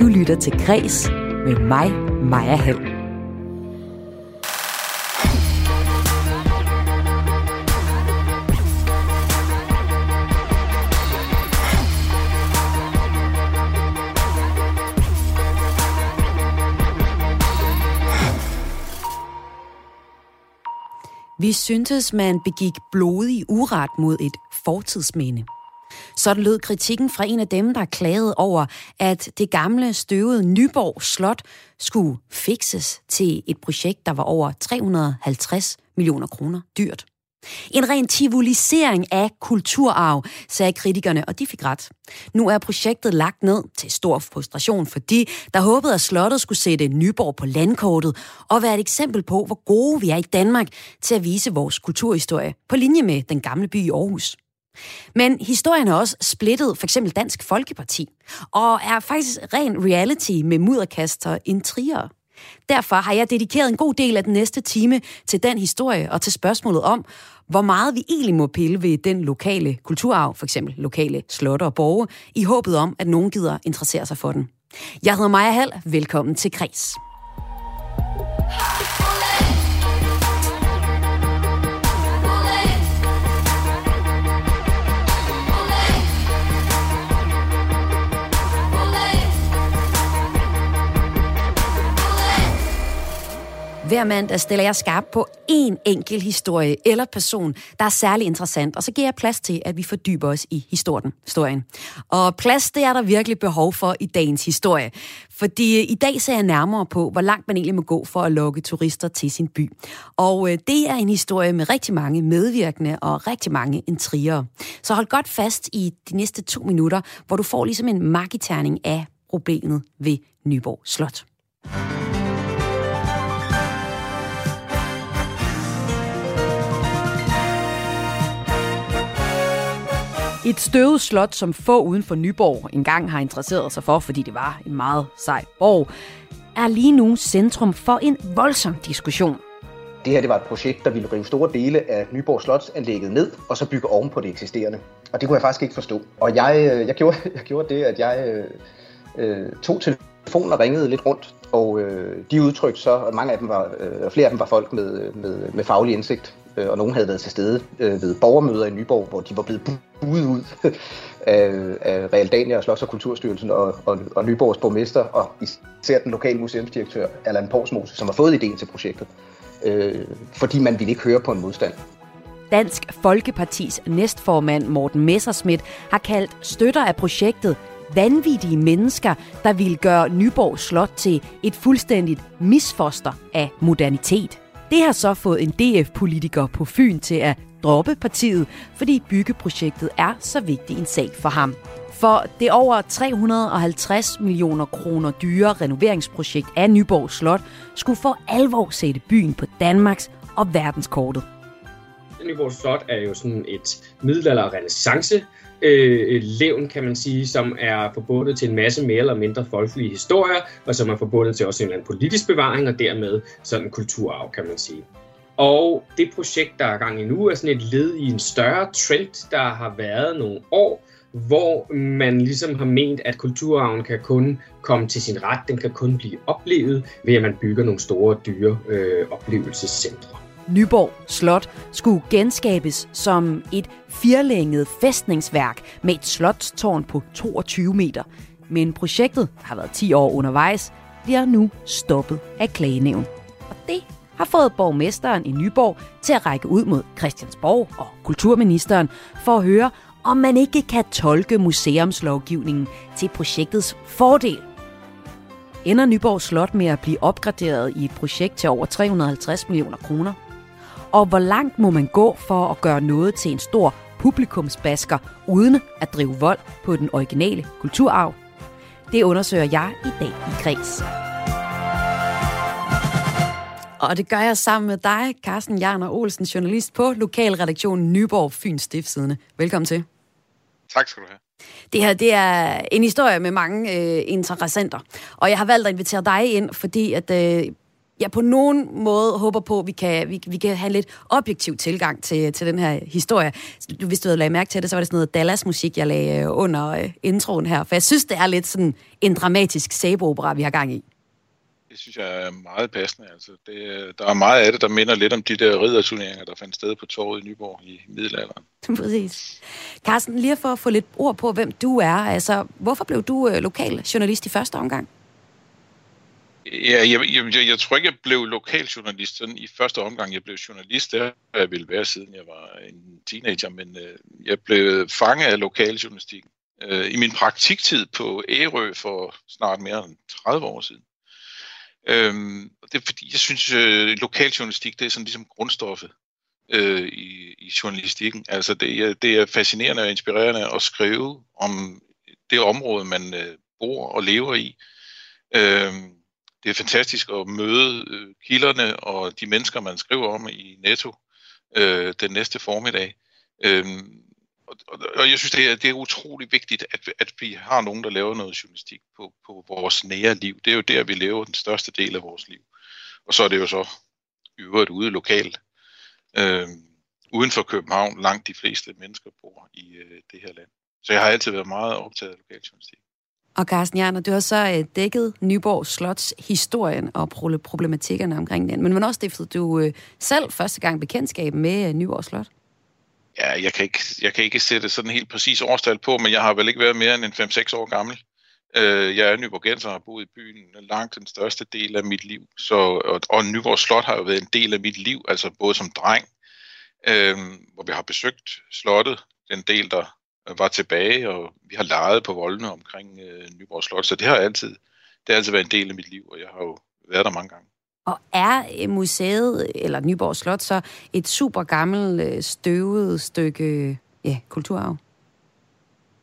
Du lytter til Græs med mig, Maja Hall. Vi syntes, man begik blodig uret mod et fortidsminde. Sådan lød kritikken fra en af dem, der klagede over, at det gamle støvede Nyborg Slot skulle fikses til et projekt, der var over 350 millioner kroner dyrt. En ren tivolisering af kulturarv, sagde kritikerne, og de fik ret. Nu er projektet lagt ned til stor frustration for de, der håbede, at slottet skulle sætte Nyborg på landkortet og være et eksempel på, hvor gode vi er i Danmark til at vise vores kulturhistorie på linje med den gamle by i Aarhus. Men historien er også splittet for eksempel Dansk Folkeparti, og er faktisk ren reality med mudderkaster intriger. Derfor har jeg dedikeret en god del af den næste time til den historie og til spørgsmålet om, hvor meget vi egentlig må pille ved den lokale kulturarv, for eksempel lokale slotte og borge, i håbet om, at nogen gider interessere sig for den. Jeg hedder Maja Hall. Velkommen til Kres. Hver mandag stiller jeg skarp på én enkelt historie eller person, der er særlig interessant, og så giver jeg plads til, at vi fordyber os i historien. historien. Og plads, det er der virkelig behov for i dagens historie. Fordi øh, i dag ser jeg nærmere på, hvor langt man egentlig må gå for at lokke turister til sin by. Og øh, det er en historie med rigtig mange medvirkende og rigtig mange intriger. Så hold godt fast i de næste to minutter, hvor du får ligesom en magiterning af problemet ved Nyborg Slot. Et støvet slot, som få uden for Nyborg engang har interesseret sig for, fordi det var en meget sej borg, er lige nu centrum for en voldsom diskussion. Det her det var et projekt, der ville rive store dele af Nyborg Slotsanlægget ned, og så bygge oven på det eksisterende. Og det kunne jeg faktisk ikke forstå. Og jeg, øh, jeg, gjorde, jeg gjorde det, at jeg øh, øh, tog telefonen og ringede lidt rundt, og øh, de udtrykte så, at mange af dem var, øh, flere af dem var folk med, øh, med, med faglig indsigt, Øh, og nogen havde været til stede øh, ved borgermøder i Nyborg, hvor de var blevet buet ud af, af Realdania og Slots- og Kulturstyrelsen og, og, og Nyborgs borgmester, og især den lokale museumsdirektør, Allan Porsmose, som har fået ideen til projektet, øh, fordi man ville ikke høre på en modstand. Dansk Folkepartis næstformand Morten Messerschmidt har kaldt støtter af projektet vanvittige mennesker, der ville gøre Nyborg Slot til et fuldstændigt misfoster af modernitet. Det har så fået en DF-politiker på Fyn til at droppe partiet, fordi byggeprojektet er så vigtig en sag for ham. For det over 350 millioner kroner dyre renoveringsprojekt af Nyborg Slot skulle for alvor sætte byen på Danmarks og verdenskortet. Nyborg Slot er jo sådan et middelalder renaissance øh, levn, kan man sige, som er forbundet til en masse mere eller mindre folkelige historier, og som er forbundet til også en eller anden politisk bevaring, og dermed sådan en kulturarv, kan man sige. Og det projekt, der er gang i nu, er sådan et led i en større trend, der har været nogle år, hvor man ligesom har ment, at kulturarven kan kun komme til sin ret, den kan kun blive oplevet ved, at man bygger nogle store, dyre øh, oplevelsescentre. Nyborg Slot skulle genskabes som et firlænget fæstningsværk med et slotstårn på 22 meter. Men projektet, har været 10 år undervejs, bliver nu stoppet af klagenævn. Og det har fået borgmesteren i Nyborg til at række ud mod Christiansborg og kulturministeren for at høre, om man ikke kan tolke museumslovgivningen til projektets fordel. Ender Nyborg Slot med at blive opgraderet i et projekt til over 350 millioner kroner? Og hvor langt må man gå for at gøre noget til en stor publikumsbasker, uden at drive vold på den originale kulturarv? Det undersøger jeg i dag i Kreds. Og det gør jeg sammen med dig, Carsten Jarner Olsen, journalist på lokalredaktionen Nyborg Fyns Stiftsidende. Velkommen til. Tak skal du have. Det her det er en historie med mange øh, interessenter. Og jeg har valgt at invitere dig ind, fordi at, øh, jeg på nogen måde håber på, at vi kan, vi, vi kan have en lidt objektiv tilgang til, til den her historie. Hvis du havde lagt mærke til det, så var det sådan noget Dallas-musik, jeg lagde under øh, introen her. For jeg synes, det er lidt sådan en dramatisk sæbeopera, vi har gang i. Det synes jeg er meget passende. Altså, det, der er meget af det, der minder lidt om de der ridderturneringer, der fandt sted på torvet i Nyborg i middelalderen. Præcis. Carsten, lige for at få lidt ord på, hvem du er. Altså, hvorfor blev du øh, lokal journalist i første omgang? Ja, jeg, jeg, jeg tror ikke, jeg blev lokaljournalist sådan i første omgang. Jeg blev journalist, der jeg ville være, siden jeg var en teenager, men øh, jeg blev fanget af lokaljournalistikken. Øh, I min praktiktid på Ærø for snart mere end 30 år siden. Øh, det er fordi, jeg synes, øh, lokaljournalistik, det er sådan ligesom grundstoffet øh, i, i journalistikken. Altså, det, det er fascinerende og inspirerende at skrive om det område, man øh, bor og lever i. Øh, det er fantastisk at møde øh, kilderne og de mennesker, man skriver om i Netto øh, den næste formiddag. Øh, og, og jeg synes, det er, det er utrolig vigtigt, at, at vi har nogen, der laver noget journalistik på, på vores nære liv. Det er jo der, vi lever den største del af vores liv. Og så er det jo så øvrigt ude lokalt. Øh, uden for København, langt de fleste mennesker bor i øh, det her land. Så jeg har altid været meget optaget af lokaljournalistik. Og Carsten Jerner, du har så øh, dækket Nyborg Slots historien og problematikkerne omkring den. Men hvornår stiftede du øh, selv første gang bekendtskab med øh, Nyborg Slot? Ja, jeg kan, ikke, jeg kan ikke sætte sådan helt præcis årstal på, men jeg har vel ikke været mere end en 5-6 år gammel. Jeg er nyborgenser og har boet i byen langt den største del af mit liv. Så, og, og Nyborg Slot har jo været en del af mit liv, altså både som dreng, øh, hvor vi har besøgt slottet, den del, der var tilbage, og vi har leget på voldene omkring øh, Nyborg Slot, så det har altid, det har altid været en del af mit liv, og jeg har jo været der mange gange. Og er museet, eller Nyborg Slot, så et super gammelt, øh, støvet stykke ja, kulturarv?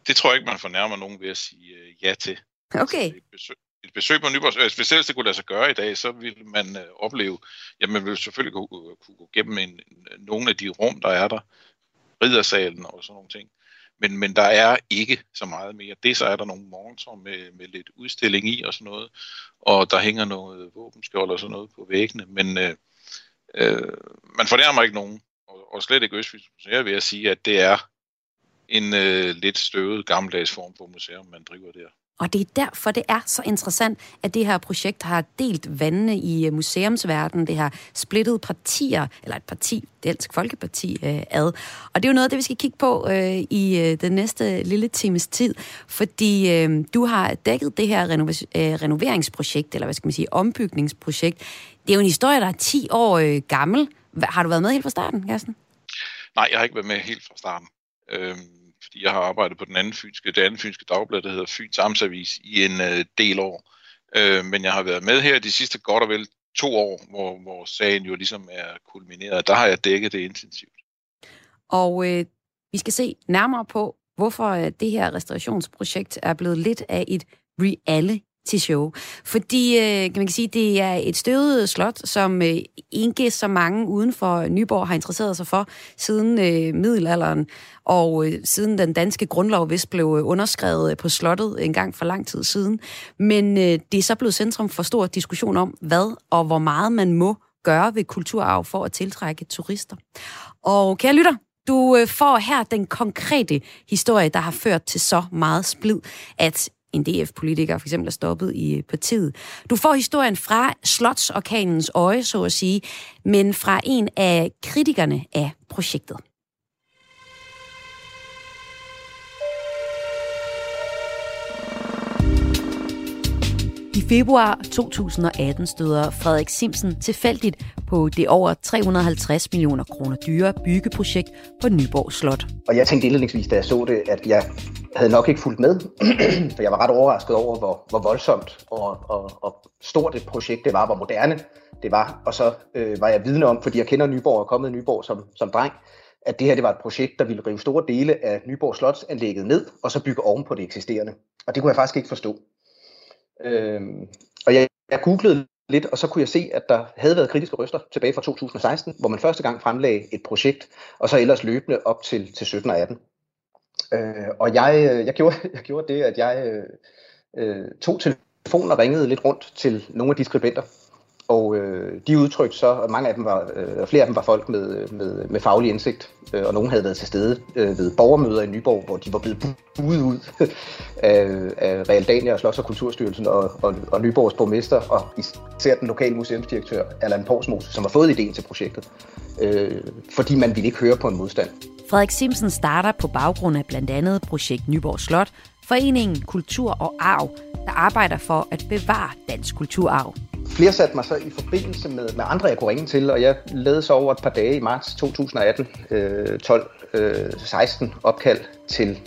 Det tror jeg ikke, man fornærmer nogen ved at sige uh, ja til. Okay. Altså, et, besøg, et besøg på Nyborg, øh, hvis ellers det kunne lade sig gøre i dag, så ville man uh, opleve, ja, man ville selvfølgelig kunne, kunne gå gennem en, nogle af de rum, der er der, riddersalen og sådan nogle ting. Men, men der er ikke så meget mere. Det så er der nogle monster med, med lidt udstilling i og sådan noget, og der hænger noget våbenskjold og sådan noget på væggene, men øh, øh, man fornærmer ikke nogen, og, og slet ikke Østfyns Museum vil jeg sige, at det er en øh, lidt støvet gammeldags form for museum, man driver der. Og det er derfor, det er så interessant, at det her projekt har delt vandene i øh, museumsverdenen. Det har splittet partier, eller et parti, Dansk Folkeparti, øh, ad. Og det er jo noget af det, vi skal kigge på øh, i øh, den næste lille times tid. Fordi øh, du har dækket det her renov- øh, renoveringsprojekt, eller hvad skal man sige, ombygningsprojekt. Det er jo en historie, der er 10 år øh, gammel. Har du været med helt fra starten, Kirsten? Nej, jeg har ikke været med helt fra starten. Øhm fordi jeg har arbejdet på den anden fynske, det andet fynske dagblad, der hedder Fyns Amtsavis, i en øh, del år. Øh, men jeg har været med her de sidste godt og vel to år, hvor, hvor sagen jo ligesom er kulmineret. Der har jeg dækket det intensivt. Og øh, vi skal se nærmere på, hvorfor øh, det her restaurationsprojekt er blevet lidt af et reality til show. Fordi, øh, kan man sige, det er et støvet slot, som øh, ikke så mange uden for Nyborg har interesseret sig for siden øh, middelalderen, og øh, siden den danske grundlov vist blev øh, underskrevet på slottet en gang for lang tid siden. Men øh, det er så blevet centrum for stor diskussion om, hvad og hvor meget man må gøre ved kulturarv for at tiltrække turister. Og kære lytter, du øh, får her den konkrete historie, der har ført til så meget splid, at en DF-politiker for eksempel er stoppet i øh, partiet. Du får historien fra slotsorkanens øje, så at sige, men fra en af kritikerne af projektet. I februar 2018 støder Frederik Simsen tilfældigt på det over 350 millioner kroner dyre byggeprojekt på Nyborg Slot. Og jeg tænkte indledningsvis, da jeg så det, at jeg havde nok ikke fulgt med, for jeg var ret overrasket over, hvor, hvor voldsomt og, og, og stort et projekt det var, hvor moderne det var. Og så øh, var jeg vidne om, fordi jeg kender Nyborg og er kommet i Nyborg som, som dreng, at det her det var et projekt, der ville rive store dele af Nyborg Slotsanlægget ned, og så bygge oven på det eksisterende. Og det kunne jeg faktisk ikke forstå. Øh, og jeg, jeg googlede lidt, og så kunne jeg se, at der havde været kritiske røster tilbage fra 2016, hvor man første gang fremlagde et projekt, og så ellers løbende op til, til 17 og 18. Øh, og jeg, øh, jeg, gjorde, jeg gjorde det, at jeg øh, øh, tog telefonen og ringede lidt rundt til nogle af de skribenter, Og øh, de udtrykte så, og mange af dem var, øh, flere af dem var folk med, øh, med, med faglig indsigt, øh, og nogen havde været til stede øh, ved borgermøder i Nyborg, hvor de var blevet buet ud af, af Realdania og Slots- og Kulturstyrelsen og, og, og Nyborgs borgmester, og især den lokale museumsdirektør, Allan Porsmose, som har fået ideen til projektet, øh, fordi man ville ikke høre på en modstand. Frederik Simpson starter på baggrund af blandt andet projekt Nyborg Slot, Foreningen Kultur og Arv, der arbejder for at bevare dansk kulturarv. Flere satte mig så i forbindelse med, med andre, jeg kunne ringe til, og jeg lavede så over et par dage i marts 2018, øh, 12, øh, 16 opkald til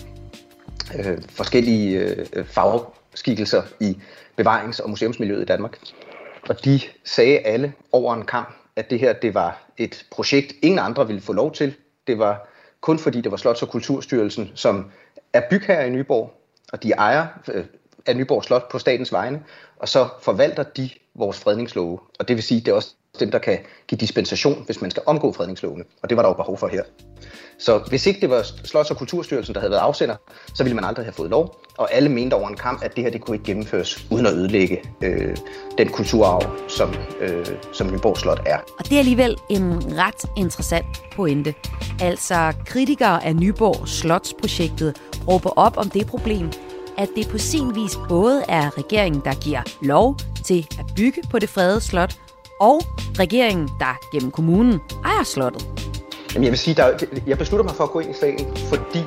øh, forskellige øh, fagskikkelser i bevarings- og museumsmiljøet i Danmark. Og de sagde alle over en kamp, at det her det var et projekt, ingen andre ville få lov til. Det var kun fordi det var Slots- og Kulturstyrelsen, som er bygherre i Nyborg, og de ejer øh, af Nyborg Slot på statens vegne, og så forvalter de vores fredningslove. Og det vil sige, at det er også dem, der kan give dispensation, hvis man skal omgå fredningslovene. Og det var der jo behov for her. Så hvis ikke det var Slots- og Kulturstyrelsen, der havde været afsender, så ville man aldrig have fået lov. Og alle mente over en kamp, at det her det kunne ikke gennemføres uden at ødelægge øh, den kulturarv, som, øh, som Nyborg Slot er. Og det er alligevel en ret interessant pointe. Altså, kritikere af Nyborg Slotsprojektet råber op om det problem, at det på sin vis både er regeringen, der giver lov til at bygge på det fredede slot, og regeringen, der gennem kommunen ejer slottet. Jamen jeg vil sige, der, jeg beslutter mig for at gå ind i sagen, fordi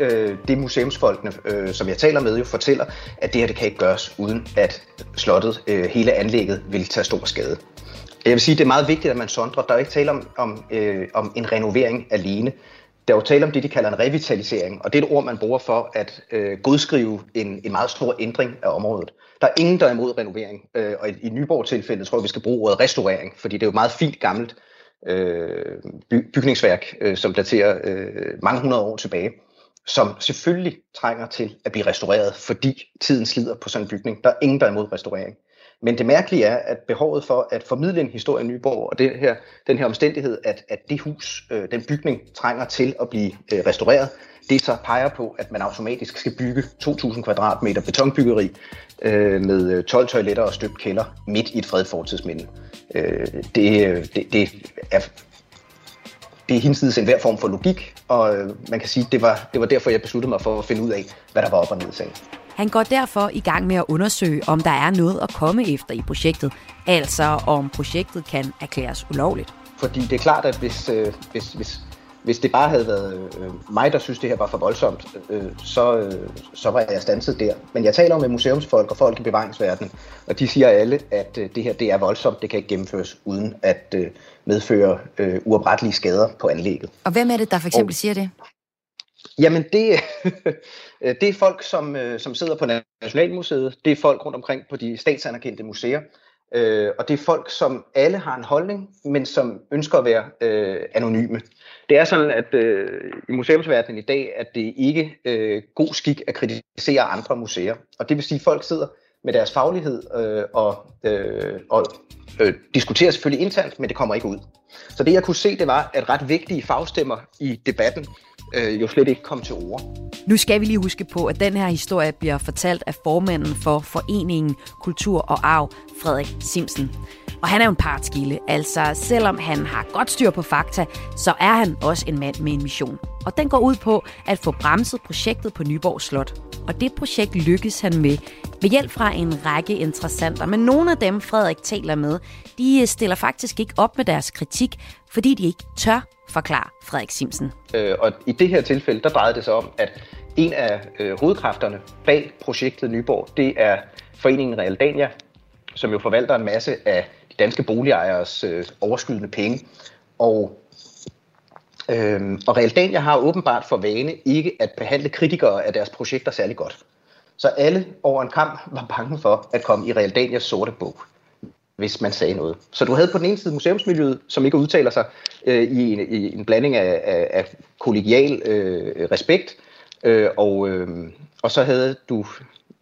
øh, det museumsfolkene, øh, som jeg taler med, jo fortæller, at det her det kan ikke gøres, uden at slottet, øh, hele anlægget, vil tage stor skade. Jeg vil sige, det er meget vigtigt, at man sondrer. Der er ikke tale om, om, øh, om en renovering alene. Der er jo tale om det, de kalder en revitalisering, og det er et ord, man bruger for at øh, godskrive en, en meget stor ændring af området. Der er ingen, der er imod renovering, øh, og i, i Nyborg-tilfældet tror jeg, vi skal bruge ordet restaurering, fordi det er jo meget fint gammelt øh, by, bygningsværk, øh, som daterer øh, mange hundrede år tilbage, som selvfølgelig trænger til at blive restaureret, fordi tiden slider på sådan en bygning. Der er ingen, der er imod restaurering. Men det mærkelige er, at behovet for at formidle en historie i Nyborg, og det her, den her omstændighed, at, at det hus, øh, den bygning, trænger til at blive øh, restaureret, det så peger på, at man automatisk skal bygge 2.000 kvadratmeter betonbyggeri øh, med øh, 12 toiletter og støbt kælder midt i et fredet fortidsminde. Øh, det, øh, det, det er det er hinsides enhver form for logik, og øh, man kan sige, det var, det var derfor, jeg besluttede mig for at finde ud af, hvad der var op og ned i sagen. Han går derfor i gang med at undersøge, om der er noget at komme efter i projektet, altså om projektet kan erklæres ulovligt. Fordi det er klart, at hvis, øh, hvis, hvis, hvis det bare havde været øh, mig, der synes, det her var for voldsomt, øh, så, øh, så var jeg stanset der. Men jeg taler med museumsfolk og folk i bevaringsverdenen, og de siger alle, at øh, det her det er voldsomt, det kan ikke gennemføres uden at øh, medføre øh, uoprettelige skader på anlægget. Og hvem er det, der for eksempel og, siger det? Jamen, det, det er folk, som, øh, som sidder på Nationalmuseet. Det er folk rundt omkring på de statsanerkendte museer. Øh, og det er folk, som alle har en holdning, men som ønsker at være øh, anonyme. Det er sådan, at øh, i museumsverdenen i dag, at det ikke øh, god skik at kritisere andre museer. Og det vil sige, at folk sidder med deres faglighed øh, og, øh, og øh, diskuterer selvfølgelig internt, men det kommer ikke ud. Så det jeg kunne se, det var, at ret vigtige fagstemmer i debatten øh, jo slet ikke kom til ord. Nu skal vi lige huske på, at den her historie bliver fortalt af formanden for Foreningen Kultur og Arv, Frederik Simsen. Og han er jo en partskilde, altså selvom han har godt styr på fakta, så er han også en mand med en mission. Og den går ud på at få bremset projektet på Nyborg Slot. Og det projekt lykkes han med, med hjælp fra en række interessenter. Men nogle af dem, Frederik taler med, de stiller faktisk ikke op med deres kritik, fordi de ikke tør forklarer Frederik Simsen. Øh, og i det her tilfælde, der drejede det sig om, at en af øh, hovedkræfterne bag projektet Nyborg, det er foreningen Realdania, som jo forvalter en masse af de danske boligejeres øh, overskydende penge. Og, øh, og Realdania har åbenbart for vane ikke at behandle kritikere af deres projekter særlig godt. Så alle over en kamp var bange for at komme i Realdanias sorte bog hvis man sagde noget. Så du havde på den ene side museumsmiljøet, som ikke udtaler sig øh, i, en, i en blanding af, af, af kollegial øh, respekt, øh, og, øh, og så havde du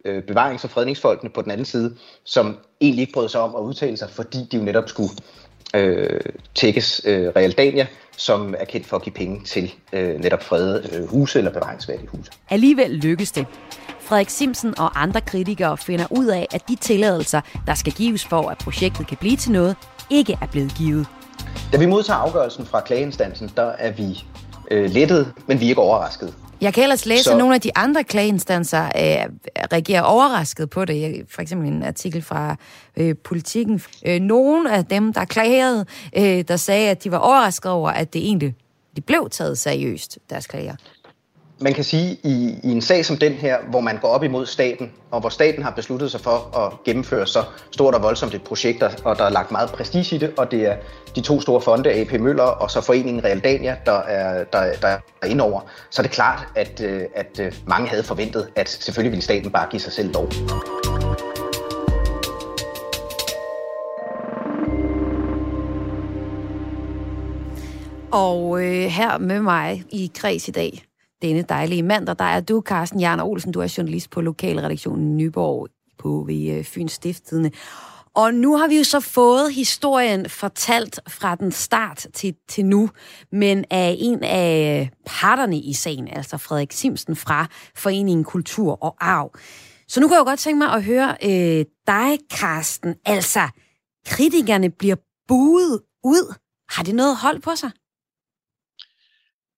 øh, bevarings- og fredningsfolkene på den anden side, som egentlig ikke brød sig om at udtale sig, fordi de jo netop skulle øh, tækkes øh, Realdania, som er kendt for at give penge til øh, netop fredede øh, huse eller bevaringsværdige huse. Alligevel lykkedes det. Frederik Simsen og andre kritikere finder ud af, at de tilladelser, der skal gives for, at projektet kan blive til noget, ikke er blevet givet. Da vi modtager afgørelsen fra klageinstansen, der er vi øh, lettet, men vi er ikke overrasket. Jeg kan ellers læse, så... at nogle af de andre klageinstanser øh, reagerer overrasket på det. For eksempel en artikel fra øh, Politiken. Øh, nogle af dem, der klagede, øh, der sagde, at de var overrasket over, at det egentlig de blev taget seriøst, deres klager man kan sige, i, i en sag som den her, hvor man går op imod staten, og hvor staten har besluttet sig for at gennemføre så stort og voldsomt et projekt, og der er lagt meget prestige i det, og det er de to store fonde, AP Møller og så foreningen Realdania, der er, der, der er indover, så er det klart, at, øh, at øh, mange havde forventet, at selvfølgelig ville staten bare give sig selv lov. Og øh, her med mig i kreds i dag, denne dejlige mandag. Der er du, Carsten Jarner Olsen. Du er journalist på lokalredaktionen Nyborg på ved øh, Fyns Stiftstidende. Og nu har vi jo så fået historien fortalt fra den start til, til nu, men af en af parterne i sagen, altså Frederik Simsen fra Foreningen Kultur og Arv. Så nu kan jeg jo godt tænke mig at høre øh, dig, Carsten. Altså, kritikerne bliver buet ud. Har det noget hold på sig?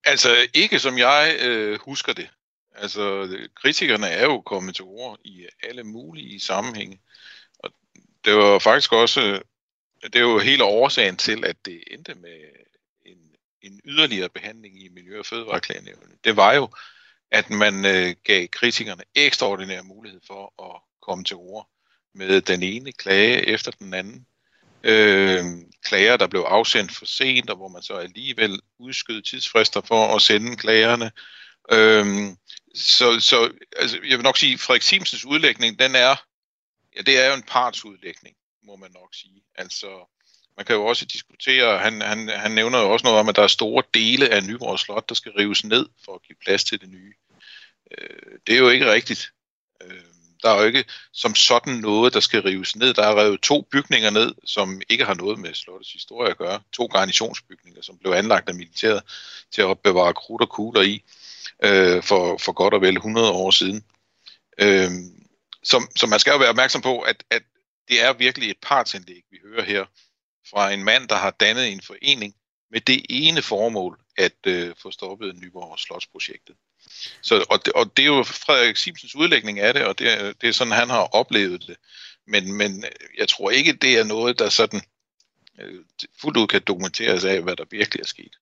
Altså ikke som jeg øh, husker det. Altså kritikerne er jo kommet til ord i alle mulige sammenhænge. Og det var faktisk også, øh, det er jo hele årsagen til, at det endte med en, en yderligere behandling i Miljø- og Fødevareklagenævnet. Det var jo, at man øh, gav kritikerne ekstraordinær mulighed for at komme til ord med den ene klage efter den anden øh, klager, der blev afsendt for sent, og hvor man så alligevel udskød tidsfrister for at sende klagerne. Øhm, så så altså, jeg vil nok sige, at Frederik Simsens udlægning, den er, ja, det er jo en partsudlægning, må man nok sige. Altså, man kan jo også diskutere, han, han, han nævner jo også noget om, at der er store dele af Nyborg Slot, der skal rives ned for at give plads til det nye. Øh, det er jo ikke rigtigt. Øh, der er jo ikke som sådan noget, der skal rives ned. Der er revet to bygninger ned, som ikke har noget med slottets historie at gøre. To garnisonsbygninger, som blev anlagt af militæret til at bevare krudt og kugler i øh, for, for godt og vel 100 år siden. Øh, så, så man skal jo være opmærksom på, at, at det er virkelig et partsindlæg, vi hører her fra en mand, der har dannet en forening med det ene formål at øh, få stoppet Nyborg Slotsprojektet. Så, og, det, og det er jo Frederik Simsens udlægning af det, og det er, det er sådan, han har oplevet det. Men, men jeg tror ikke, det er noget, der sådan øh, fuldt ud kan dokumenteres af, hvad der virkelig er sket.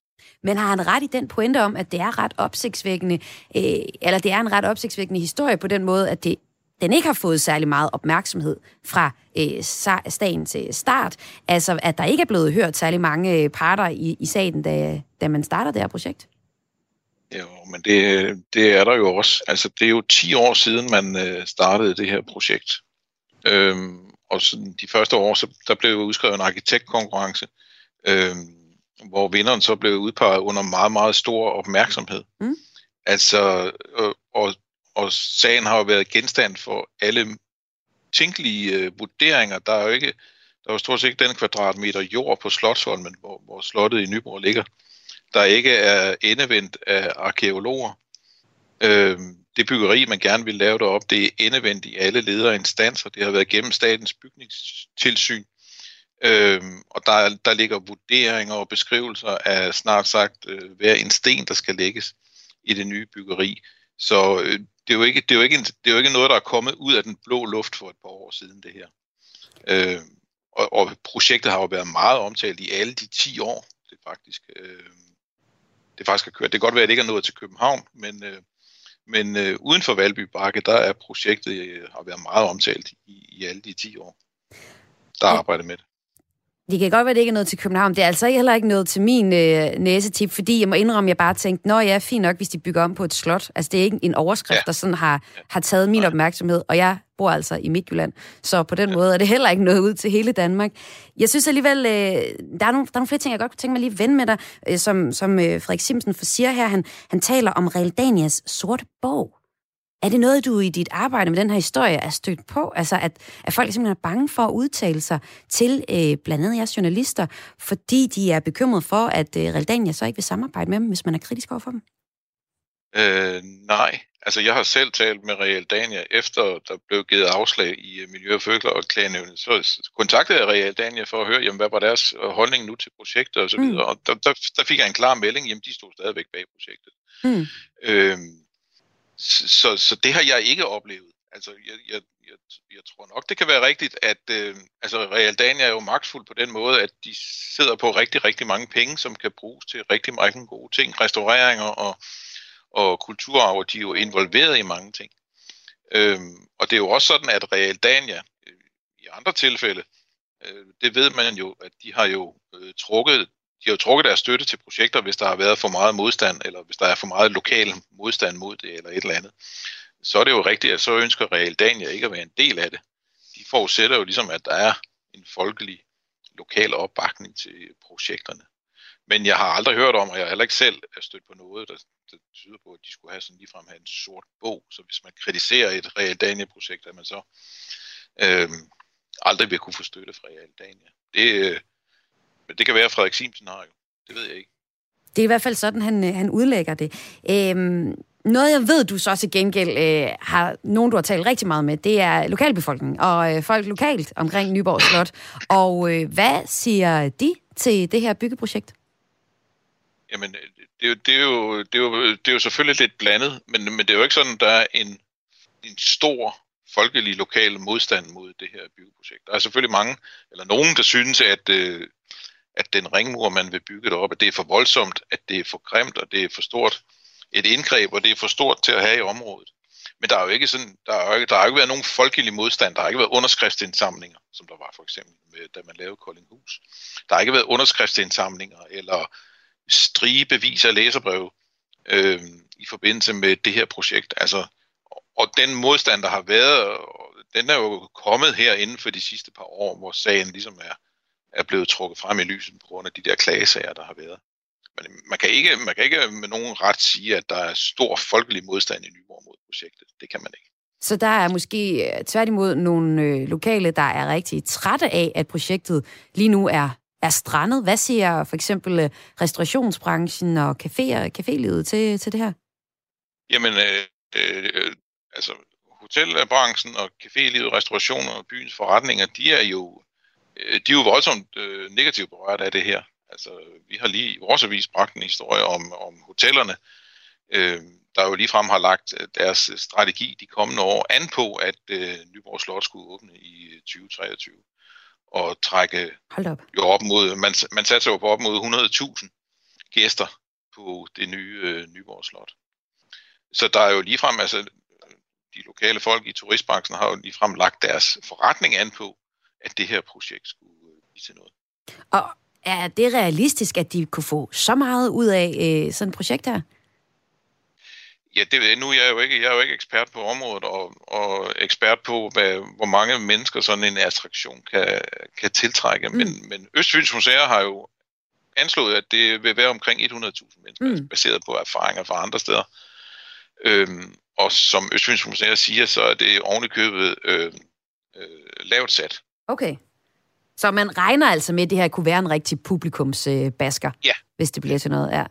Men har han ret i den pointe om, at det er ret opsigtsvækkende, øh, eller det er en ret opsigtsvækkende historie på den måde, at det den ikke har fået særlig meget opmærksomhed fra øh, sagen til øh, start. Altså, at der ikke er blevet hørt særlig mange øh, parter i, i sagen, da, da man starter det her projekt? Jo, men det, det er der jo også. Altså, det er jo 10 år siden, man øh, startede det her projekt. Øhm, og sådan de første år, så der blev udskrevet en arkitektkonkurrence, øhm, hvor vinderen så blev udpeget under meget, meget stor opmærksomhed. Mm. Altså, og, og, og sagen har jo været genstand for alle tænkelige øh, vurderinger. Der er jo ikke, der er jo stort set ikke den kvadratmeter jord på Slotsholmen, hvor, hvor slottet i Nyborg ligger der ikke er endevendt af arkeologer. Øh, det byggeri, man gerne vil lave derop, det er endevendt i alle ledere instanser. Det har været gennem statens bygningstilsyn. Øh, og der, der ligger vurderinger og beskrivelser af snart sagt øh, hver en sten, der skal lægges i det nye byggeri. Så øh, det, er jo ikke, det, er jo ikke en, det er jo ikke noget, der er kommet ud af den blå luft for et par år siden, det her. Øh, og, og projektet har jo været meget omtalt i alle de 10 år, det faktisk. Øh, det faktisk har kørt. Det kan godt være, at det ikke er nået til København, men, øh, men øh, uden for Valby Bakke, der er projektet øh, har været meget omtalt i, i alle de 10 år, der arbejder med det. Det kan godt være, at det ikke er noget til København. Det er altså heller ikke noget til min øh, næsetip, fordi jeg må indrømme, at jeg bare tænkte, nå ja, fint nok, hvis de bygger om på et slot. Altså, det er ikke en overskrift, ja. der sådan har, har taget min opmærksomhed, og jeg bor altså i Midtjylland. Så på den ja. måde er det heller ikke noget ud til hele Danmark. Jeg synes alligevel, øh, der, er nogle, der er nogle flere ting, jeg godt kunne tænke mig lige at vende med dig, øh, som, som øh, Frederik Simsen siger her. Han, han taler om Realdanias sorte bog. Er det noget, du i dit arbejde med den her historie er stødt på? Altså, at, at folk simpelthen er bange for at udtale sig til øh, blandt andet jeres journalister, fordi de er bekymrede for, at øh, Realdania så ikke vil samarbejde med dem, hvis man er kritisk over for dem? Øh, nej, Altså, jeg har selv talt med Real Dania, efter der blev givet afslag i Miljø- og Fødevareklagenævnet. Så kontaktede jeg Real Dania for at høre, jamen, hvad var deres holdning nu til projektet og så videre. Mm. Og der, der, der fik jeg en klar melding, jamen, de stod stadigvæk bag projektet. Mm. Øhm, så, så det har jeg ikke oplevet. Altså, jeg, jeg, jeg, jeg tror nok, det kan være rigtigt, at øh, altså, Real Dania er jo magtfuld på den måde, at de sidder på rigtig, rigtig mange penge, som kan bruges til rigtig mange gode ting, restaureringer og, og kulturarv, og de er jo involveret i mange ting. Øhm, og det er jo også sådan, at Real Dania øh, i andre tilfælde, øh, det ved man jo, at de har jo øh, trukket de har jo trukket deres støtte til projekter, hvis der har været for meget modstand, eller hvis der er for meget lokal modstand mod det, eller et eller andet. Så er det jo rigtigt, at så ønsker Real Dania ikke at være en del af det. De forudsætter jo ligesom, at der er en folkelig lokal opbakning til projekterne. Men jeg har aldrig hørt om, og jeg har heller ikke selv stødt på noget, der, der tyder på, at de skulle have sådan ligefrem have en sort bog. Så hvis man kritiserer et Real Dania-projekt, at man så øh, aldrig vil kunne få støtte fra Real Dania. Det, øh, men det kan være, at Frederik Simsen har jo. Det ved jeg ikke. Det er i hvert fald sådan, han, øh, han udlægger det. Øhm, noget, jeg ved, du så til gengæld øh, har nogen, du har talt rigtig meget med, det er lokalbefolkningen og øh, folk lokalt omkring Nyborg Slot. Og øh, hvad siger de til det her byggeprojekt? Jamen, det er, jo, det, er jo, det, er jo, det er jo selvfølgelig lidt blandet, men, men det er jo ikke sådan, der er en, en stor folkelig lokal modstand mod det her byggeprojekt. Der er selvfølgelig mange, eller nogen, der synes, at, øh, at den ringmur, man vil bygge deroppe, det er for voldsomt, at det er for grimt, og det er for stort et indgreb, og det er for stort til at have i området. Men der er jo ikke sådan, der har jo ikke, der har ikke været nogen folkelig modstand, der har ikke været underskriftsindsamlinger, som der var for eksempel, med, da man lavede Koldinghus. Der har ikke været underskriftsindsamlinger, eller stribevis af læserbrev øh, i forbindelse med det her projekt. Altså, og den modstand, der har været, den er jo kommet her inden for de sidste par år, hvor sagen ligesom er, er blevet trukket frem i lyset på grund af de der klagesager, der har været. Men man kan, ikke, man kan ikke med nogen ret sige, at der er stor folkelig modstand i Nyborg mod projektet. Det kan man ikke. Så der er måske øh, tværtimod nogle øh, lokale, der er rigtig trætte af, at projektet lige nu er, er strandet. Hvad siger for eksempel øh, restaurationsbranchen og caféer, cafélivet til, til det her? Jamen, øh, øh, altså hotelbranchen og cafélivet, restaurationer og byens forretninger, de er jo, de er jo voldsomt øh, negativt berørt af det her. Altså, vi har lige i vores avis bragt en historie om, om hotellerne, øh, der jo ligefrem har lagt øh, deres strategi de kommende år an på, at øh, Nyborg Slot skulle åbne i 2023 og trække Hold op. jo op mod, man, man satte jo på op mod 100.000 gæster på det nye øh, Nyborg Slot. Så der er jo ligefrem, altså de lokale folk i turistbranchen har jo ligefrem lagt deres forretning an på, at det her projekt skulle øh, blive til noget. Og er det realistisk, at de kunne få så meget ud af øh, sådan et projekt her? Ja, det, nu er jeg jo ikke, jeg er jo ikke ekspert på området, og, og ekspert på, hvad, hvor mange mennesker sådan en attraktion kan, kan tiltrække. Mm. Men, men Østfyns Museer har jo anslået, at det vil være omkring 100.000 mennesker, mm. baseret på erfaringer fra andre steder. Øhm, og som Østfyns Museer siger, så er det ovenikøbet øh, øh, lavt sat. Okay. Så man regner altså med, at det her kunne være en rigtig publikumsbasker, ja. hvis det bliver til noget. Ja.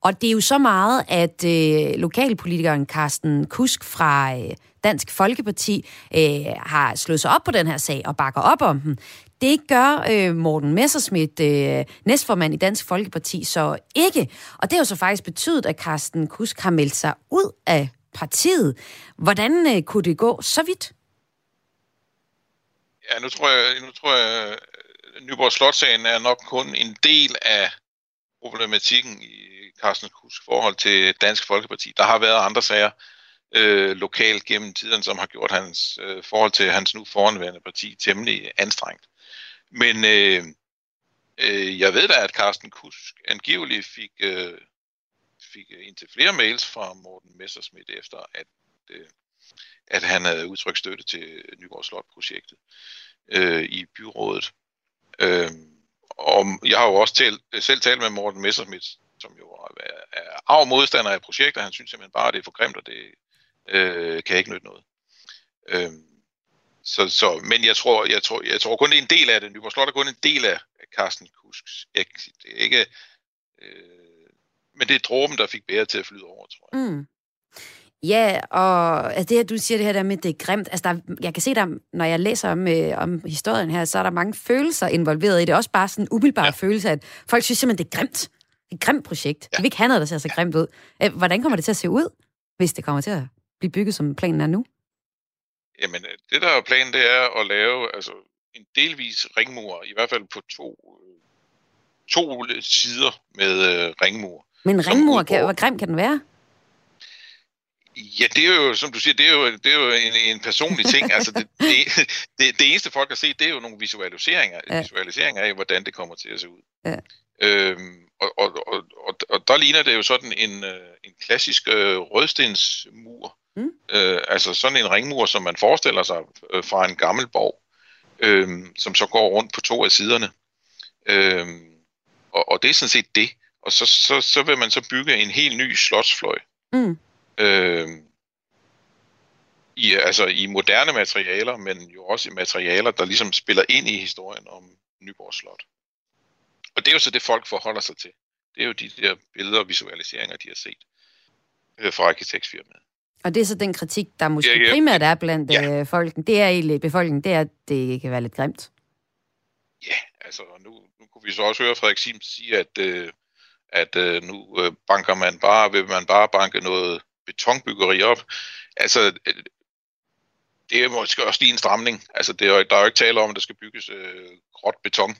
Og det er jo så meget, at øh, lokalpolitikeren Carsten Kusk fra øh, Dansk Folkeparti øh, har slået sig op på den her sag og bakker op om den. Det gør øh, Morten Messerschmidt, øh, næstformand i Dansk Folkeparti, så ikke. Og det har jo så faktisk betydet, at Carsten Kusk har meldt sig ud af partiet. Hvordan øh, kunne det gå så vidt? Ja, nu tror jeg, nu tror jeg Nyborg Slotsagen er nok kun en del af problematikken i Carsten Kusk forhold til Dansk Folkeparti. Der har været andre sager øh, lokalt gennem tiden, som har gjort hans øh, forhold til hans nu foranværende parti temmelig anstrengt. Men øh, øh, jeg ved da, at Carsten Kusk angiveligt fik, øh, fik øh, indtil flere mails fra Morten Messersmith efter, at, øh, at han havde udtrykt støtte til Nyborg Slot-projektet øh, i byrådet. Øh, og jeg har jo også talt, selv talt med Morten Messerschmidt, som jo er, er arv modstander af projekter. Han synes simpelthen bare, at det er for grimt, og det øh, kan ikke nytte noget. Øh, så, så, men jeg tror, jeg, tror, jeg tror kun, det er en del af det. Nyborg Slot er kun en del af Carsten Kusks exit. Det er ikke, øh, men det er dråben, der fik bære til at flyde over, tror jeg. Mm. Ja, og altså det her, du siger det her der med, det er grimt. Altså, der, jeg kan se, der, når jeg læser om, øh, om historien her, så er der mange følelser involveret i det. Også bare sådan en umiddelbar ja. følelse, at folk synes simpelthen, det er grimt. Et grimt projekt. Ja. Vi vil ikke have noget, der ser så grimt ud. Øh, hvordan kommer det til at se ud, hvis det kommer til at blive bygget, som planen er nu? Jamen, øh, det der er planen, det er at lave altså, en delvis ringmur, i hvert fald på to, to sider med øh, ringmur. Men ringmur, kan, hvor grim kan den være? Ja, det er jo, som du siger, det er jo, det er jo en, en personlig ting. altså, det, det, det, det eneste folk har set, det er jo nogle visualiseringer, ja. visualiseringer af, hvordan det kommer til at se ud. Ja. Øhm, og, og, og, og, og der ligner det jo sådan en, øh, en klassisk øh, rødstensmur. Mm. Øh, altså sådan en ringmur, som man forestiller sig øh, fra en gammel borg, øh, som så går rundt på to af siderne. Øh, og, og det er sådan set det. Og så, så, så vil man så bygge en helt ny slotsfløj. Mm øh, i, altså i moderne materialer, men jo også i materialer, der ligesom spiller ind i historien om Nyborg Slot. Og det er jo så det, folk forholder sig til. Det er jo de der billeder og visualiseringer, de har set øh, fra arkitektfirmaet. Og det er så den kritik, der måske ja, ja. primært er blandt ja. øh, folken. Det er egentlig befolkningen, det er, at det kan være lidt grimt. Ja, altså nu, nu kunne vi så også høre Frederik Sims sige, at, øh, at øh, nu øh, banker man bare, vil man bare banke noget betonbyggeri op. Altså, det er måske også lige en stramning. Altså, det er, der er jo ikke tale om, at der skal bygges øh, gråt beton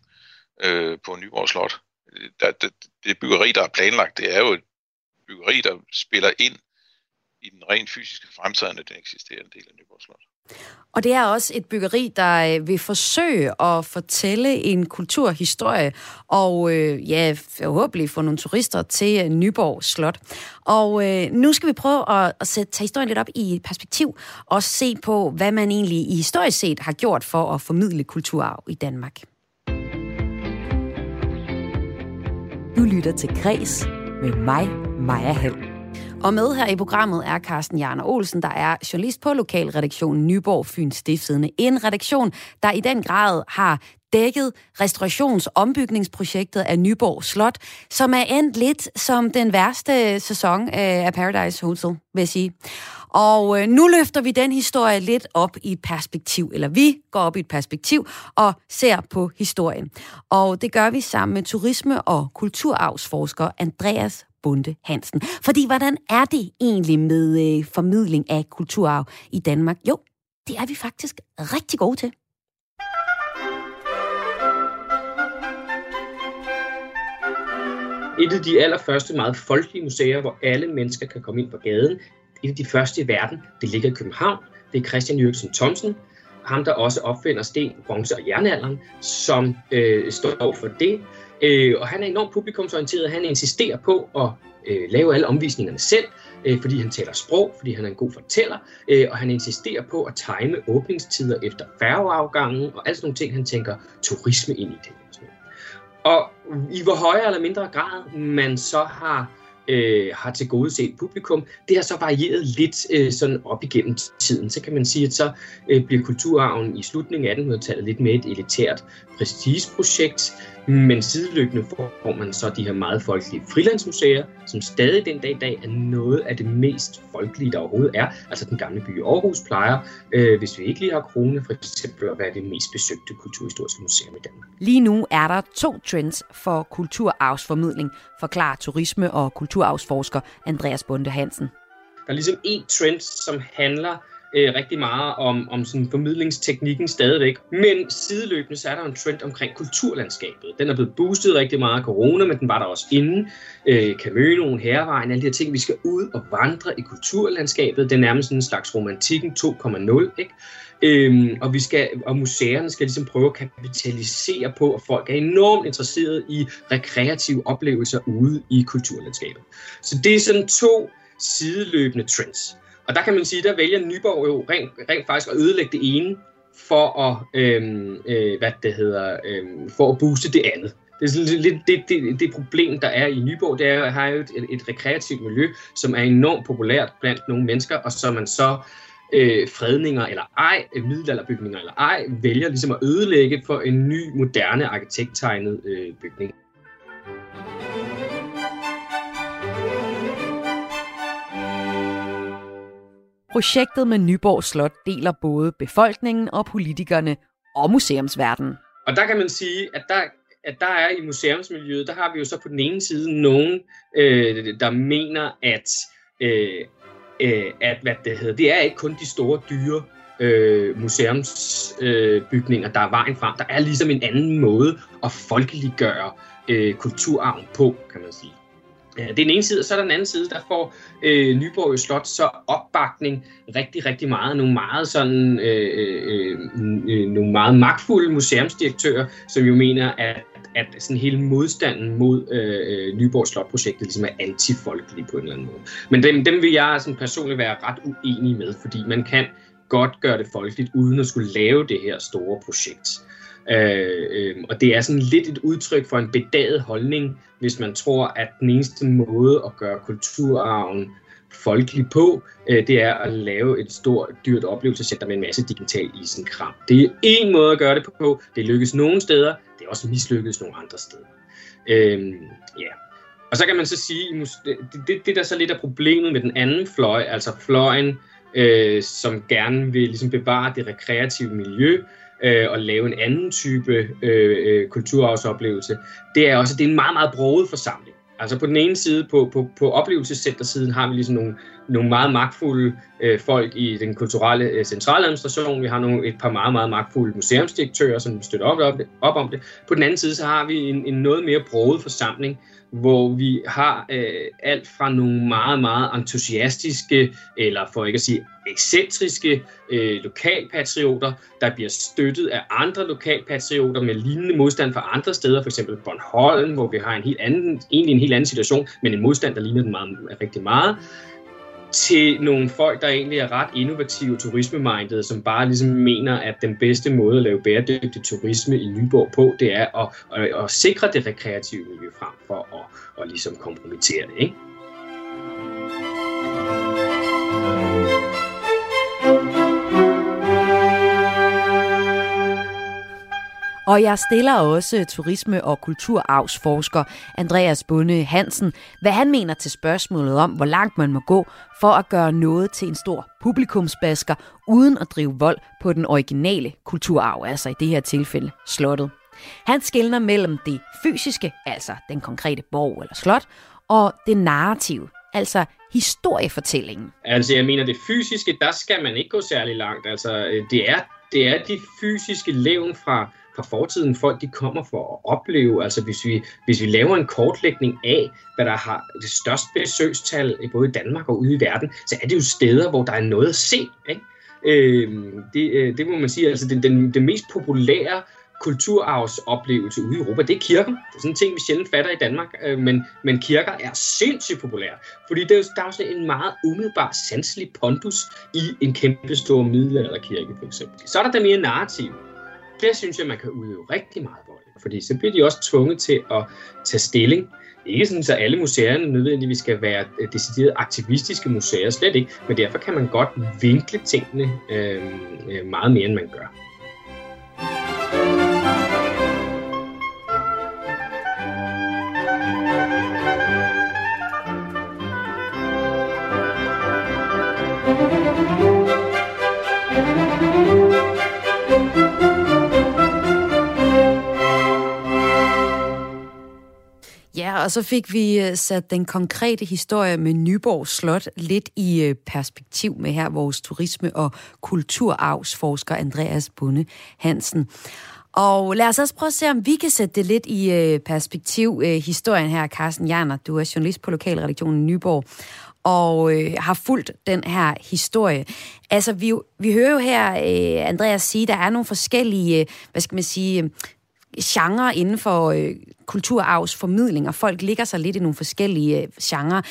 øh, på Nyborg Slot. Der, det, det byggeri, der er planlagt, det er jo et byggeri, der spiller ind i den rent fysiske fremtiden af den eksisterende del af Nyborg Slot. Og det er også et byggeri, der øh, vil forsøge at fortælle en kulturhistorie, og øh, ja, forhåbentlig få nogle turister til Nyborg Slot. Og øh, nu skal vi prøve at, at sætte, tage historien lidt op i et perspektiv, og se på, hvad man egentlig i historisk set har gjort for at formidle kulturarv i Danmark. Du lytter til Græs med mig, Maja Hall. Og med her i programmet er Carsten Jarner Olsen, der er journalist på lokalredaktionen Nyborg Fyns Stiftstidende. En redaktion, der i den grad har dækket restaurations- ombygningsprojektet af Nyborg Slot, som er endt lidt som den værste sæson øh, af Paradise Hotel, vil jeg sige. Og øh, nu løfter vi den historie lidt op i et perspektiv, eller vi går op i et perspektiv og ser på historien. Og det gør vi sammen med turisme- og kulturarvsforsker Andreas Bunde Hansen. Fordi hvordan er det egentlig med øh, formidling af kulturarv i Danmark? Jo, det er vi faktisk rigtig gode til. Et af de allerførste meget folkelige museer, hvor alle mennesker kan komme ind på gaden, et af de første i verden, det ligger i København. Det er Christian Jørgensen Thomsen, ham der også opfinder sten, bronze og jernalderen, som øh, står for det. Øh, og han er enormt publikumsorienteret. Han insisterer på at øh, lave alle omvisningerne selv, øh, fordi han taler sprog, fordi han er en god fortæller, øh, og han insisterer på at time åbningstider efter færgeafgangen, og alt sådan nogle ting, han tænker turisme ind i det. Og i hvor højere eller mindre grad man så har øh, har til gode set publikum. Det har så varieret lidt øh, sådan op igennem tiden. Så kan man sige, at så øh, bliver kulturarven i slutningen af 1800-tallet lidt mere et elitært prestigeprojekt. Men sideløbende får man så de her meget folkelige frilandsmuseer, som stadig den dag i dag er noget af det mest folkelige, der overhovedet er. Altså den gamle by Aarhus plejer, øh, hvis vi ikke lige har krone, for eksempel at være det mest besøgte kulturhistoriske museum i Danmark. Lige nu er der to trends for kulturarvsformidling, forklarer turisme- og kulturarvsforsker Andreas Bunde Hansen. Der er ligesom en trend, som handler øh, rigtig meget om, om sådan formidlingsteknikken stadigvæk. Men sideløbende så er der en trend omkring kulturlandskabet. Den er blevet boostet rigtig meget af corona, men den var der også inden. Øh, Camønoen, Hervejen, alle de her ting. Vi skal ud og vandre i kulturlandskabet. Det er nærmest sådan en slags romantikken 2.0, ikke? Øhm, og, vi skal, og museerne skal ligesom prøve at kapitalisere på, at folk er enormt interesserede i rekreative oplevelser ude i kulturlandskabet. Så det er sådan to sideløbende trends. Og der kan man sige, der vælger Nyborg jo rent, rent faktisk at ødelægge det ene, for at, øhm, øh, hvad det hedder, øhm, for at booste det andet. Det er lidt det, det, det problem, der er i Nyborg, det er at have et, et rekreativt miljø, som er enormt populært blandt nogle mennesker, og så man så øh, fredninger eller ej, øh, middelalderbygninger eller ej, vælger ligesom at ødelægge for en ny, moderne arkitekttegnet øh, bygning. Projektet med Nyborg Slot deler både befolkningen og politikerne og museumsverdenen. Og der kan man sige, at der, at der er i museumsmiljøet, der har vi jo så på den ene side nogen, øh, der mener, at, øh, øh, at hvad det hedder, det er ikke kun de store dyre øh, museumsbygninger, øh, der er vejen frem. Der er ligesom en anden måde at folkeliggøre øh, kulturarven på, kan man sige. Ja, det er den ene side, og så er der den anden side, der får øh, Nyborg Slot så opbakning rigtig, rigtig meget. Nogle meget sådan, øh, øh, øh, øh nogle meget magtfulde museumsdirektører, som jo mener, at at sådan hele modstanden mod øh, øh Nyborg Slot-projektet ligesom er antifolkelig på en eller anden måde. Men dem, dem vil jeg sådan personligt være ret uenig med, fordi man kan godt gøre det folkeligt, uden at skulle lave det her store projekt. Øh, øh, og det er sådan lidt et udtryk for en bedaget holdning, hvis man tror, at den eneste måde at gøre kulturarven folkelig på, øh, det er at lave et stort, dyrt oplevelsescenter med en masse digital isenkram. Det er en måde at gøre det på. Det lykkes nogle steder, det er også mislykkedes nogle andre steder. Øh, ja. Og så kan man så sige, det, det, det der så lidt er problemet med den anden fløj, altså fløjen, øh, som gerne vil ligesom bevare det rekreative miljø, øh, og lave en anden type øh, øh, kulturarvsoplevelse, det er også, det er en meget, meget broget forsamling. Altså på den ene side, på, på, på oplevelsescentersiden, har vi ligesom nogle, nogle meget magtfulde øh, folk i den kulturelle øh, centraladministration. Vi har nogle, et par meget, meget magtfulde museumsdirektører, som støtter op, op, op om det. På den anden side, så har vi en, en noget mere broget forsamling, hvor vi har øh, alt fra nogle meget, meget entusiastiske, eller for ikke at sige ekscentriske øh, lokalpatrioter, der bliver støttet af andre lokalpatrioter med lignende modstand fra andre steder, f.eks. Bornholm, hvor vi har en helt anden, egentlig en helt anden situation, men en modstand, der ligner den meget, rigtig meget til nogle folk, der egentlig er ret innovative turisme som bare ligesom mener, at den bedste måde at lave bæredygtig turisme i Nyborg på, det er at, at, at sikre det rekreative miljø frem for at, at ligesom kompromittere det. Ikke? Og jeg stiller også turisme- og kulturarvsforsker Andreas Bunde Hansen, hvad han mener til spørgsmålet om, hvor langt man må gå for at gøre noget til en stor publikumsbasker, uden at drive vold på den originale kulturarv, altså i det her tilfælde slottet. Han skældner mellem det fysiske, altså den konkrete borg eller slot, og det narrative, altså historiefortællingen. Altså jeg mener, det fysiske, der skal man ikke gå særlig langt. Altså øh, det er, det er de fysiske levn fra fra fortiden, folk de kommer for at opleve. Altså hvis vi, hvis vi laver en kortlægning af, hvad der har det største besøgstal eh, i både Danmark og ude i verden, så er det jo steder, hvor der er noget at se. Ikke? Øhm, øh, det, det må man sige, altså den, den, den mest populære kulturarvsoplevelse ude i Europa, det er kirken. Det er sådan en ting, vi sjældent fatter i Danmark, øh, men, men kirker er sindssygt populære. Fordi der, er, der er sådan en meget umiddelbar sanselig pondus i en kæmpe stor middelalderkirke, for eksempel. Så er der det mere narrativ der synes jeg, man kan udøve rigtig meget vold. Fordi så bliver de også tvunget til at tage stilling. Ikke sådan, så alle museerne nødvendigvis skal være øh, decideret aktivistiske museer, slet ikke. Men derfor kan man godt vinkle tingene øh, øh meget mere, end man gør. Og så fik vi øh, sat den konkrete historie med Nyborg Slot lidt i øh, perspektiv med her vores turisme- og kulturarvsforsker Andreas Bunde Hansen. Og lad os også prøve at se, om vi kan sætte det lidt i øh, perspektiv. Øh, historien her, Carsten Jerner, du er journalist på Lokalredaktionen Nyborg, og øh, har fulgt den her historie. Altså, vi, vi hører jo her øh, Andreas sige, der er nogle forskellige, øh, hvad skal man sige, genre inden for øh, kulturarvsformidling, og folk ligger sig lidt i nogle forskellige øh, genrer.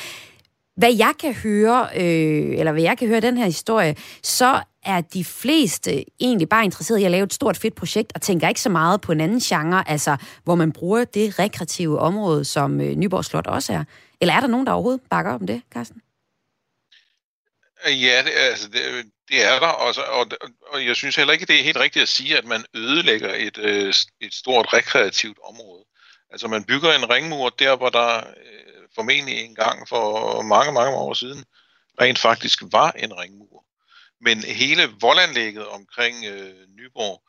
Hvad jeg kan høre, øh, eller hvad jeg kan høre den her historie, så er de fleste øh, egentlig bare interesseret i at lave et stort fedt projekt, og tænker ikke så meget på en anden genre, altså hvor man bruger det rekreative område, som øh, Nyborg Slot også er. Eller er der nogen, der overhovedet bakker om det, Carsten? Ja, det, altså, det, det er der, og, og, og jeg synes heller ikke, det er helt rigtigt at sige, at man ødelægger et, øh, et stort rekreativt område. Altså man bygger en ringmur der, hvor der øh, formentlig engang for mange, mange år siden rent faktisk var en ringmur. Men hele voldanlægget omkring øh, Nyborg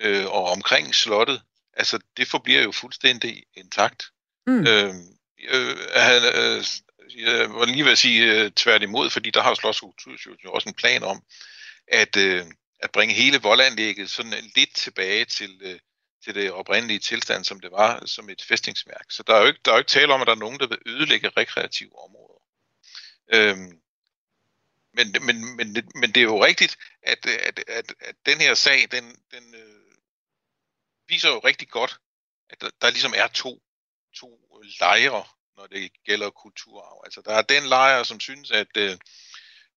øh, og omkring slottet, altså det forbliver jo fuldstændig intakt. Mm. Øh, øh, han, øh, jeg var lige ved at sige øh, tværtimod, fordi der har Slots jo også en plan om, at, øh, at bringe hele voldanlægget sådan øh, lidt tilbage til, til det oprindelige tilstand, som det var som et fæstningsværk. Så der er jo ikke, der er jo ikke tale om, at der er nogen, der vil ødelægge rekreative områder. Øhm, men, men, men, men det er jo rigtigt, at, at, at, at den her sag, den, den øh, viser jo rigtig godt, at der, der ligesom er to, to lejre, når det gælder kulturarv. Altså der er den lejr, som synes, at øh,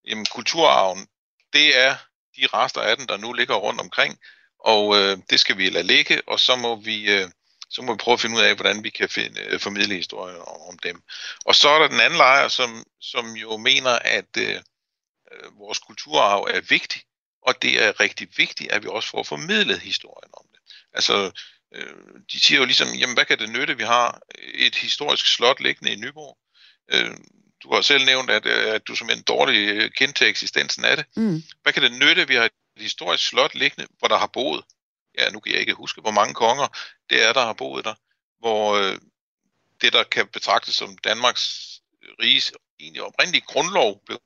jamen, kulturarven, det er de rester af den, der nu ligger rundt omkring, og øh, det skal vi lade ligge, og så må vi... Øh, så må vi prøve at finde ud af, hvordan vi kan finde, øh, formidle historien om, dem. Og så er der den anden lejr, som, som jo mener, at øh, øh, vores kulturarv er vigtig, og det er rigtig vigtigt, at vi også får formidlet historien om det. Altså, øh, de siger jo ligesom, jamen hvad kan det nytte, vi har et historisk slot liggende i Nyborg. Øh, du har selv nævnt, at, øh, at du som en dårlig øh, kendt til eksistensen af det. Mm. Hvad kan det nytte, vi har et historisk slot liggende, hvor der har boet, ja nu kan jeg ikke huske, hvor mange konger det er, der har boet der, hvor øh, det, der kan betragtes som Danmarks riges egentlig oprindelige grundlov blev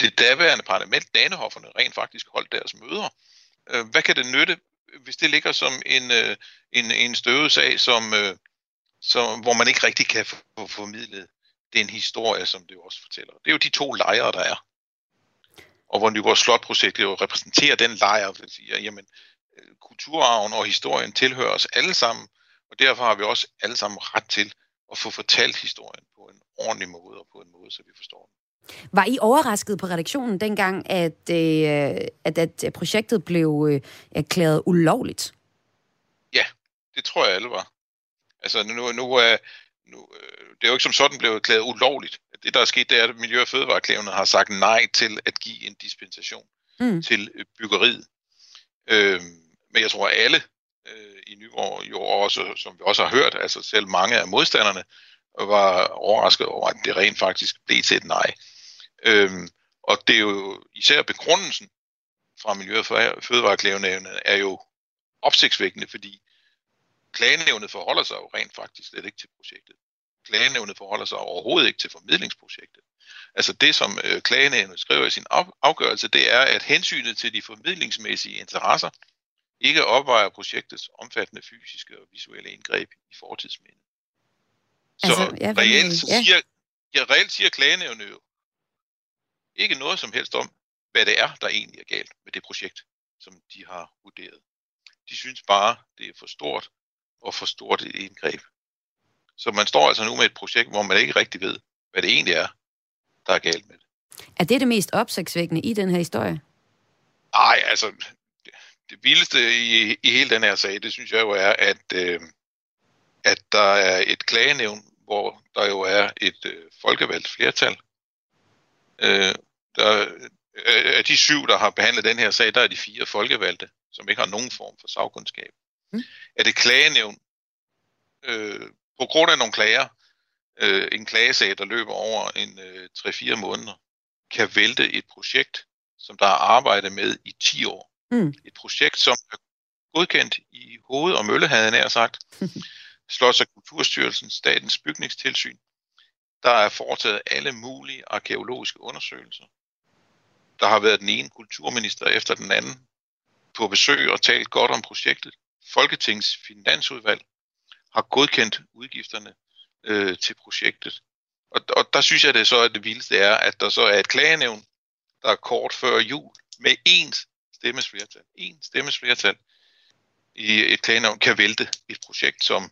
det daværende parlament, Danehofferne, rent faktisk holdt deres møder. Hvad kan det nytte, hvis det ligger som en, øh, en, en støvet sag, som, øh, som, hvor man ikke rigtig kan få formidlet den historie, som det jo også fortæller. Det er jo de to lejre, der er. Og hvor Nyborg Slot-projektet jo repræsenterer den lejr, der siger, jamen, øh, kulturarven og historien tilhører os alle sammen, og derfor har vi også alle sammen ret til at få fortalt historien på en ordentlig måde og på en måde, så vi forstår den. Var I overrasket på redaktionen dengang, at, øh, at, at projektet blev øh, erklæret ulovligt? Ja, det tror jeg alle var. Altså nu, nu, er, nu øh, det er jo ikke som sådan blevet erklæret ulovligt. Det, der er sket, det er, at Miljø- og Fødevareklævene har sagt nej til at give en dispensation mm. til øh, byggeriet. Øh, men jeg tror, at alle øh, i Nyborg, jo også, som vi også har hørt, altså selv mange af modstanderne, var overrasket over, at det rent faktisk blev til et nej. Øhm, og det er jo især begrundelsen fra Miljø- og Fødevareklagenævnet er jo opsigtsvækkende, fordi klagenævnet forholder sig jo rent faktisk slet ikke til projektet. Klagenævnet forholder sig overhovedet ikke til formidlingsprojektet. Altså det, som øh, klagenævnet skriver i sin afgørelse, det er, at hensynet til de formidlingsmæssige interesser ikke opvejer projektets omfattende fysiske og visuelle indgreb i fortidsmindet. Så altså, ja, reelt, ja. siger, ja, reelt siger klagenævnet jo, ikke noget som helst om, hvad det er, der egentlig er galt med det projekt, som de har vurderet. De synes bare, det er for stort og for stort et indgreb. Så man står altså nu med et projekt, hvor man ikke rigtig ved, hvad det egentlig er, der er galt med det. Er det det mest opsigtsvækkende i den her historie? Nej, altså, det, vildeste i, i hele den her sag, det synes jeg jo er, at, øh, at der er et klagenævn, hvor der jo er et øh, folkevalgt flertal, Øh, der, øh, af de syv, der har behandlet den her sag, der er de fire folkevalgte, som ikke har nogen form for sagkundskab. Mm. Er det klagenævn, øh, på grund af nogle klager, øh, en klagesag, der løber over en øh, 3-4 måneder, kan vælte et projekt, som der er arbejdet med i 10 år. Mm. Et projekt, som er godkendt i hoved- og møllehaden, er sagt. Slots- og Kulturstyrelsen, Statens Bygningstilsyn, der er foretaget alle mulige arkeologiske undersøgelser. Der har været den ene kulturminister efter den anden på besøg og talt godt om projektet. Folketingets finansudvalg har godkendt udgifterne øh, til projektet. Og, og der synes jeg, det så, at det vildeste er, at der så er et klagenævn, der er kort før jul, med én stemmes flertal. Én stemmes flertal i et klagenævn kan vælte et projekt, som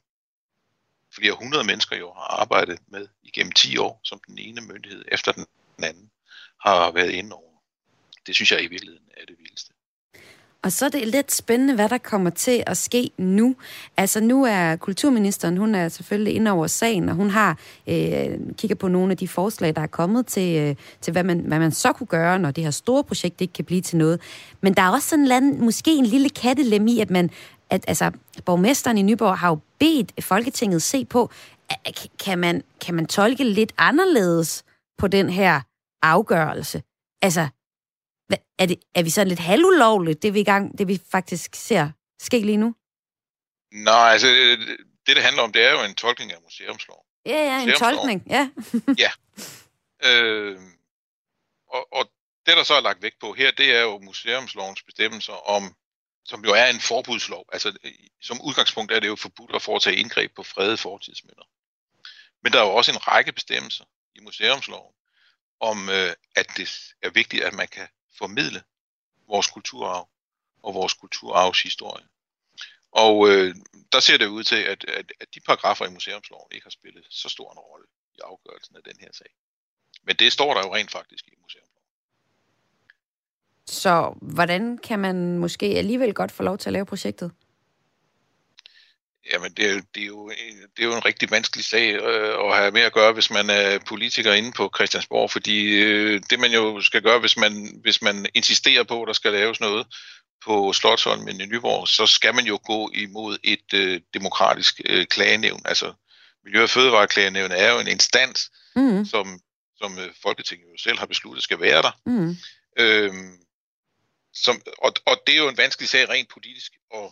flere hundrede mennesker jo har arbejdet med igennem 10 år, som den ene myndighed efter den anden har været inde over. Det synes jeg i virkeligheden er det vildeste. Og så er det lidt spændende, hvad der kommer til at ske nu. Altså nu er kulturministeren, hun er selvfølgelig inde over sagen, og hun har øh, kigget på nogle af de forslag, der er kommet til, øh, til hvad, man, hvad man så kunne gøre, når det her store projekt ikke kan blive til noget. Men der er også sådan en måske en lille kattelem i, at man at altså, borgmesteren i Nyborg har jo bedt Folketinget se på, kan man, kan man tolke lidt anderledes på den her afgørelse? Altså, Er, det, er vi sådan lidt halvulovligt, det vi, gang, det vi faktisk ser ske lige nu? Nej, altså det, det handler om, det er jo en tolkning af museumslov. Ja, ja, en tolkning, ja. ja. Øh, og, og det, der så er lagt vægt på her, det er jo museumslovens bestemmelser om, som jo er en forbudslov. Altså, som udgangspunkt er det jo forbudt at foretage indgreb på fredede fortidsminder. Men der er jo også en række bestemmelser i museumsloven om, øh, at det er vigtigt, at man kan formidle vores kulturarv og vores kulturarvshistorie. Og øh, der ser det ud til, at, at, at de paragrafer i museumsloven ikke har spillet så stor en rolle i afgørelsen af den her sag. Men det står der jo rent faktisk i museumsloven. Så hvordan kan man måske alligevel godt få lov til at lave projektet? Jamen, det er, det, er jo, det er jo en rigtig vanskelig sag øh, at have med at gøre, hvis man er politiker inde på Christiansborg, fordi øh, det man jo skal gøre, hvis man, hvis man insisterer på, at der skal laves noget på Slottholmen i Nyborg, så skal man jo gå imod et øh, demokratisk øh, klagenævn. Altså, Miljø- og Fødevareklagenævnet er jo en instans, mm. som, som øh, Folketinget jo selv har besluttet skal være der. Mm. Øhm, som, og, og det er jo en vanskelig sag rent politisk at,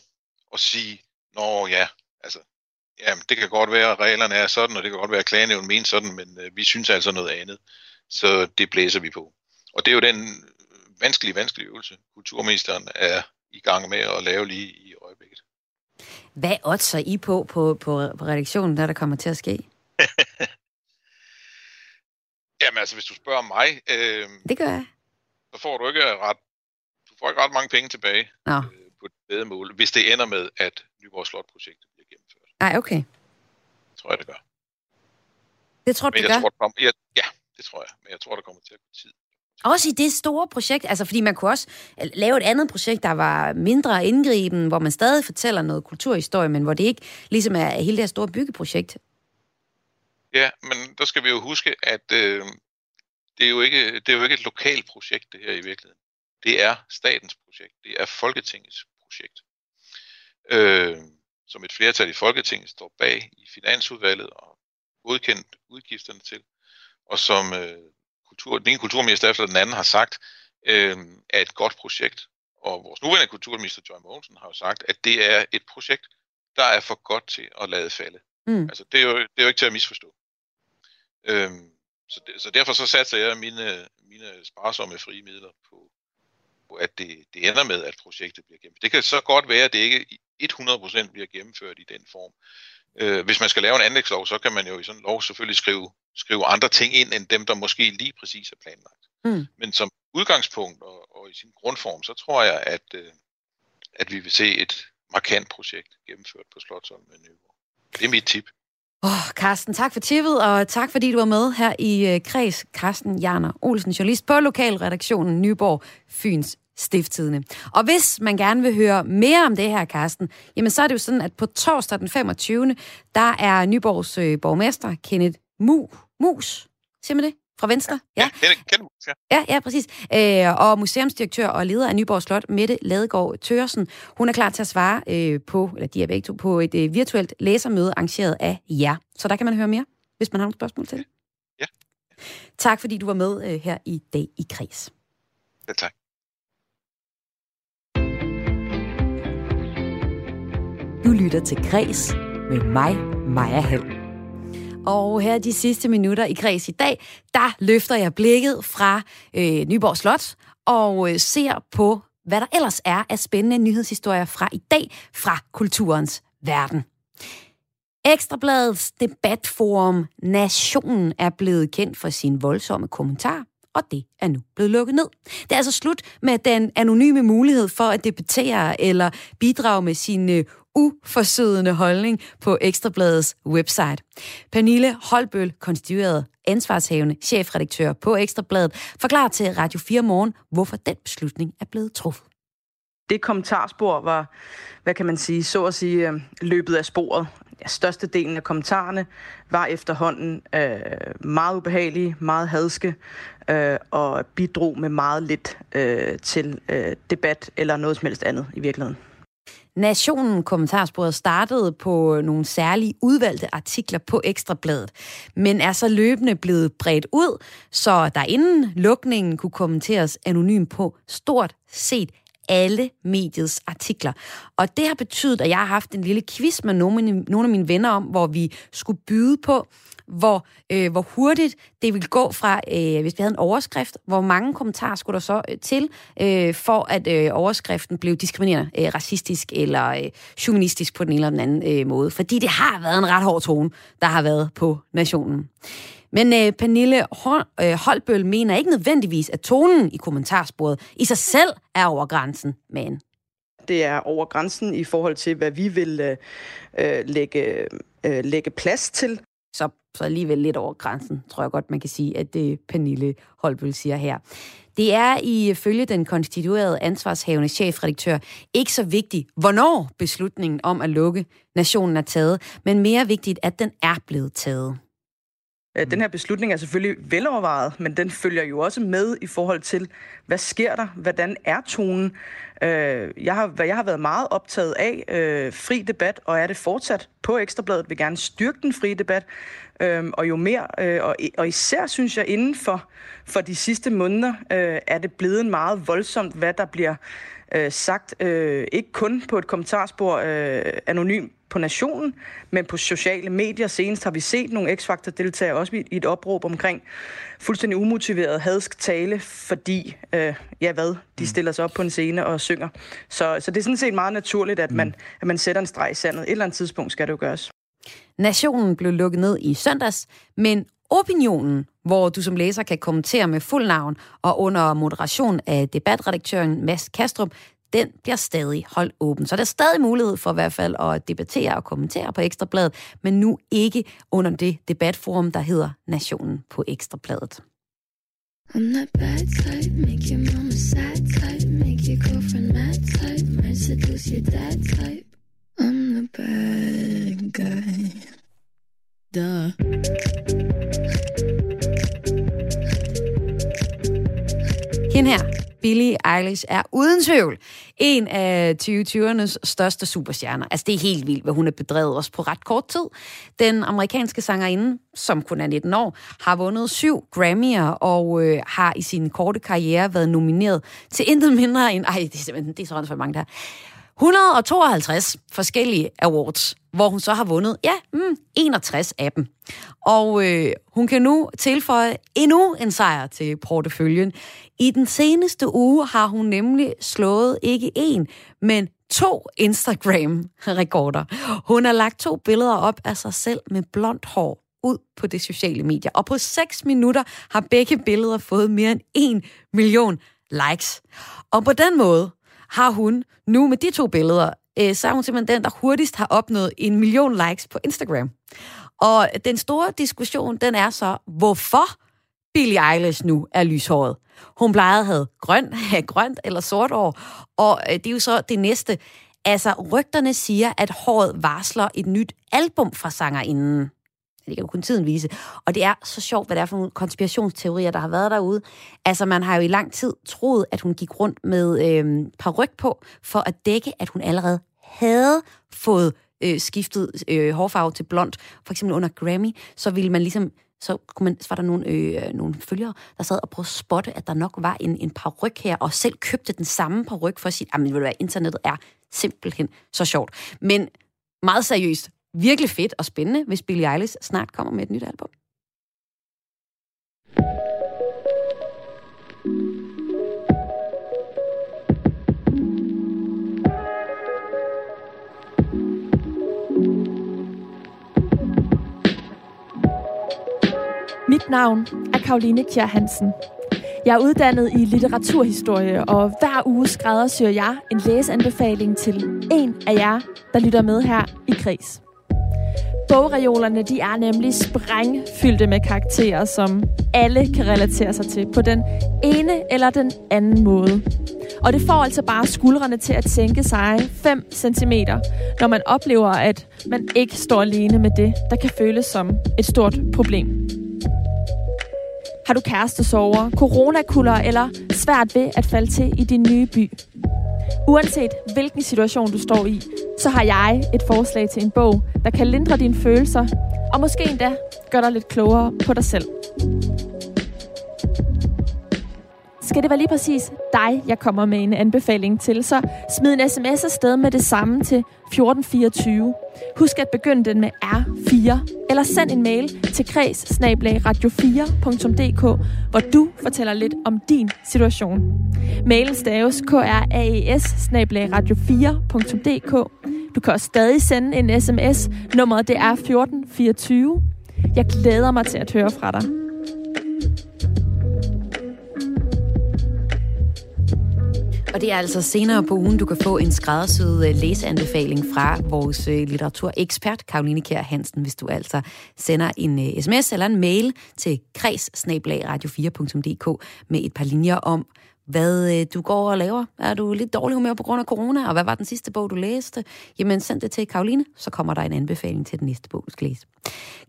at sige, nå ja, altså, ja, det kan godt være, at reglerne er sådan, og det kan godt være, at klagenævnen mener sådan, men øh, vi synes altså noget andet. Så det blæser vi på. Og det er jo den vanskelige, vanskelige øvelse, kulturministeren er i gang med at lave lige i øjeblikket. Hvad oddser I på på, på, på redaktionen, der der kommer til at ske? Jamen altså, hvis du spørger mig... Øh, det gør jeg. Så får du ikke ret får ikke ret mange penge tilbage Nå. øh, på et mål, hvis det ender med, at Nyborg Slot-projektet bliver gennemført. Nej, okay. Det tror jeg, det gør. Det tror du, det gør? Tror, det kommer, ja, ja, det tror jeg. Men jeg tror, der kommer til at gå tid. Også i det store projekt, altså fordi man kunne også lave et andet projekt, der var mindre indgriben, hvor man stadig fortæller noget kulturhistorie, men hvor det ikke ligesom er hele det her store byggeprojekt. Ja, men der skal vi jo huske, at øh, det, er jo ikke, det er jo ikke et lokalt projekt, det her i virkeligheden. Det er statens projekt. Det er Folketingets projekt. Øh, som et flertal i Folketinget står bag i finansudvalget og godkendt udgifterne til. Og som øh, kultur, den ene kulturminister efter den anden har sagt, øh, er et godt projekt. Og vores nuværende kulturminister, Joy Mogensen, har jo sagt, at det er et projekt, der er for godt til at lade falde. Mm. Altså, det er, jo, det er jo ikke til at misforstå. Øh, så, det, så derfor så satser jeg mine, mine sparsomme frie midler på, at det, det ender med, at projektet bliver gennemført. Det kan så godt være, at det ikke 100% bliver gennemført i den form. Øh, hvis man skal lave en anlægslov, så kan man jo i sådan en lov selvfølgelig skrive, skrive andre ting ind, end dem, der måske lige præcis er planlagt. Mm. Men som udgangspunkt og, og i sin grundform, så tror jeg, at, øh, at vi vil se et markant projekt gennemført på Slottholm med Nyborg. Det er mit tip. Åh, oh, Carsten, tak for tippet, og tak fordi du var med her i øh, Kreds. Carsten Jarner Olsen, journalist på lokalredaktionen Nyborg Fyns Stifttidene. Og hvis man gerne vil høre mere om det her, Carsten, jamen så er det jo sådan, at på torsdag den 25. der er Nyborgs øh, borgmester, Kenneth Mu, Mus, siger man det? Fra Venstre? Ja, ja. Kenneth, ja. ja. Ja, præcis. Øh, og museumsdirektør og leder af Nyborg Slot, Mette Ladegaard Tørsen, hun er klar til at svare øh, på, eller de er begge to, på et øh, virtuelt læsermøde arrangeret af jer. Så der kan man høre mere, hvis man har nogle spørgsmål til det. Ja. Tak fordi du var med øh, her i dag i Kreds. Ja, tak. Du lytter til Græs med mig, Maja Hall. Og her de sidste minutter i Græs i dag, der løfter jeg blikket fra øh, Nyborg Slot og øh, ser på, hvad der ellers er af spændende nyhedshistorier fra i dag fra kulturens verden. Ekstrabladets debatforum Nationen er blevet kendt for sin voldsomme kommentar og det er nu blevet lukket ned. Det er altså slut med den anonyme mulighed for at debattere eller bidrage med sine øh, uforsødende holdning på Ekstrabladets website. Pernille Holbøl, konstitueret ansvarshavende chefredaktør på Ekstrabladet, forklarer til Radio 4 Morgen, hvorfor den beslutning er blevet truffet. Det kommentarspor var, hvad kan man sige, så at sige, øhm, løbet af sporet. Ja, størstedelen af kommentarerne var efterhånden øh, meget ubehagelige, meget hadske øh, og bidrog med meget lidt øh, til øh, debat eller noget som helst andet i virkeligheden. Nationen kommentarsporet startede på nogle særlige udvalgte artikler på Ekstrabladet, men er så løbende blevet bredt ud, så der inden lukningen kunne kommenteres anonym på stort set alle mediets artikler. Og det har betydet, at jeg har haft en lille quiz med nogle, af mine venner om, hvor vi skulle byde på, hvor, øh, hvor hurtigt det ville gå fra, øh, hvis vi havde en overskrift, hvor mange kommentarer skulle der så øh, til, øh, for at øh, overskriften blev diskriminerende, øh, racistisk eller øh, humanistisk på den ene eller den anden øh, måde. Fordi det har været en ret hård tone, der har været på nationen. Men øh, Pernille Hol, øh, Holbøl mener ikke nødvendigvis, at tonen i kommentarsporet i sig selv er over grænsen, men det er over grænsen i forhold til, hvad vi vil øh, øh lægge, øh, lægge plads til. Så, så alligevel lidt over grænsen, tror jeg godt, man kan sige, at det Pernille Holbøl siger her. Det er ifølge den konstituerede ansvarshavende chefredaktør ikke så vigtigt, hvornår beslutningen om at lukke nationen er taget, men mere vigtigt, at den er blevet taget. Øh, den her beslutning er selvfølgelig velovervejet, men den følger jo også med i forhold til, hvad sker der? Hvordan er tonen? Øh, jeg har, hvad jeg har været meget optaget af, øh, fri debat, og er det fortsat på Ekstrabladet, vil gerne styrke den frie debat, og jo mere, og, og især synes jeg, inden for, for de sidste måneder, er det blevet meget voldsomt, hvad der bliver sagt, ikke kun på et kommentarspor anonym på nationen, men på sociale medier. Senest har vi set nogle X-Factor-deltagere også i et opråb omkring fuldstændig umotiveret hadsk tale, fordi, øh, ja hvad, de mm. stiller sig op på en scene og synger. Så, så det er sådan set meget naturligt, at man, mm. at man sætter en streg i sandet. Et eller andet tidspunkt skal det jo gøres. Nationen blev lukket ned i søndags, men opinionen, hvor du som læser kan kommentere med fuld navn og under moderation af debatredaktøren Mads Kastrup, den bliver stadig holdt åben. Så der er stadig mulighed for i hvert fald at debattere og kommentere på Ekstrabladet, men nu ikke under det debatforum, der hedder Nationen på Ekstrabladet. I'm that bad type, make your mama sad type, make your girlfriend mad type, might seduce your dad type. I'm the bad guy. Duh. Hende her, Billie Eilish er uden tvivl en af 2020'ernes største superstjerner. Altså, det er helt vildt, hvad hun har bedrevet os på ret kort tid. Den amerikanske sangerinde, som kun er 19 år, har vundet syv Grammy'er og øh, har i sin korte karriere været nomineret til intet mindre end... Ej, det er simpelthen det er så for mange der. 152 forskellige awards, hvor hun så har vundet, ja, mm, 61 af dem. Og øh, hun kan nu tilføje endnu en sejr til porteføljen. I den seneste uge har hun nemlig slået ikke én, men to Instagram-rekorder. Hun har lagt to billeder op af sig selv med blondt hår ud på de sociale medier. Og på 6 minutter har begge billeder fået mere end 1 million likes. Og på den måde har hun nu med de to billeder, øh, så er hun simpelthen den, der hurtigst har opnået en million likes på Instagram. Og den store diskussion, den er så, hvorfor Billie Eilish nu er lyshåret. Hun plejede at have grøn, have grønt eller sort hår, og øh, det er jo så det næste. Altså, rygterne siger, at håret varsler et nyt album fra sangerinden. Det kan jo kun tiden vise. Og det er så sjovt, hvad det er for nogle konspirationsteorier, der har været derude. Altså, man har jo i lang tid troet, at hun gik rundt med øh, paryk på, for at dække, at hun allerede havde fået øh, skiftet øh, hårfarve til blond, for eksempel under Grammy, så ville man ligesom så, kunne man, så var der nogle, øh, nogle følgere, der sad og prøvede at spotte, at der nok var en, en paryk her, og selv købte den samme paryk for at sige, at internettet er simpelthen så sjovt. Men meget seriøst, virkelig fedt og spændende, hvis Billie Eilish snart kommer med et nyt album. Mit navn er Karoline Kjær Hansen. Jeg er uddannet i litteraturhistorie, og hver uge skræddersyr jeg en læseanbefaling til en af jer, der lytter med her i Kris. Bogreolerne de er nemlig sprængfyldte med karakterer, som alle kan relatere sig til på den ene eller den anden måde. Og det får altså bare skuldrene til at sænke sig 5 cm, når man oplever, at man ikke står alene med det, der kan føles som et stort problem. Har du kærestesover, coronakuller eller svært ved at falde til i din nye by? Uanset hvilken situation du står i, så har jeg et forslag til en bog, der kan lindre dine følelser, og måske endda gøre dig lidt klogere på dig selv. Skal det være lige præcis dig, jeg kommer med en anbefaling til, så smid en sms afsted med det samme til 1424. Husk at begynde den med R 4, eller send en mail til kreds radio4.dk, hvor du fortæller lidt om din situation. Mailen staves kraes radio4.dk. Du kan også stadig sende en sms. Nummeret det er 1424. Jeg glæder mig til at høre fra dig. Og det er altså senere på ugen, du kan få en skræddersyet øh, læseanbefaling fra vores øh, litteraturekspert, Karoline Kjær Hansen, hvis du altså sender en øh, sms eller en mail til kreds radio4.dk med et par linjer om, hvad øh, du går og laver. Er du lidt dårlig humør på grund af corona, og hvad var den sidste bog, du læste? Jamen send det til Karoline, så kommer der en anbefaling til den næste bog, du skal læse.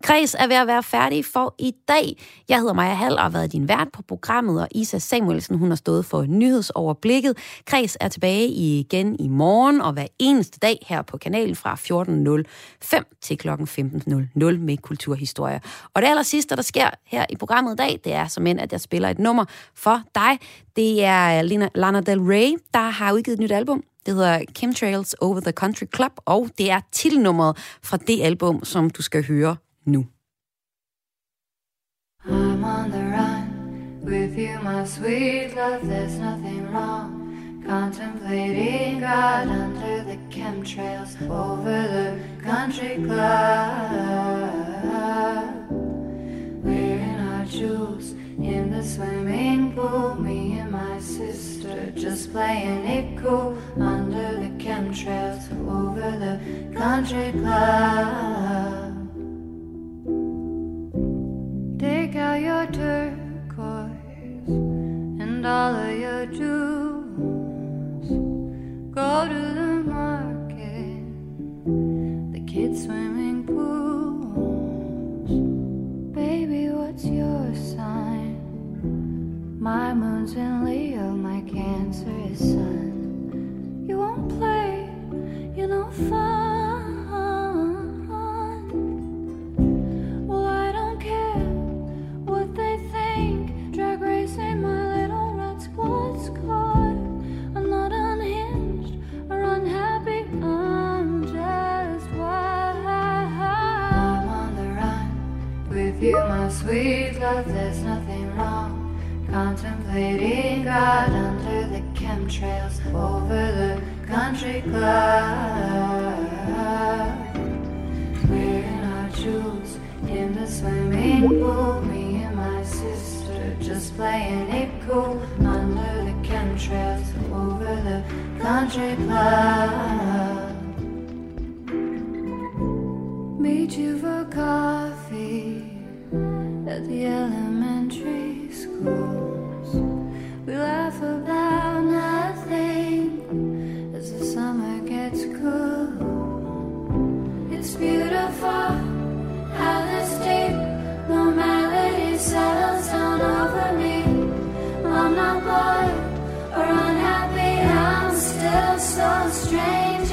Kreds er ved at være færdig for i dag. Jeg hedder Maja Hall og har været din vært på programmet, og Isa Samuelsen hun har stået for nyhedsoverblikket. Kreds er tilbage igen i morgen og hver eneste dag her på kanalen fra 14.05 til kl. 15.00 med kulturhistorie. Og det aller sidste, der sker her i programmet i dag, det er som end, at jeg spiller et nummer for dig. Det er Lana Del Rey, der har udgivet et nyt album. Det hedder Chemtrails Over the Country Club, og det er titelnummeret fra det album, som du skal høre nu. I'm on the run with you, my sweet love. There's nothing wrong. Contemplating God under the chemtrails over the country club. Wearing our jewels in the swimming pool. Me and my sister just playing it cool under the chemtrails over the country club. My moon's in Leo, my Cancer is Sun. You won't play, you know, fun. Well, I don't care what they think. Drag racing my little red squad squad. I'm not unhinged or unhappy, I'm just wild. I'm on the run with you, my sweet love. There's nothing Contemplating God under the chemtrails over the country club. Wearing our jewels in the swimming pool. Me and my sister just playing it cool under the chemtrails over the country club. Meet you for coffee at the elementary school. About nothing as the summer gets cool. It's beautiful how this deep normality settles down over me. I'm not bored or unhappy, I'm still so strange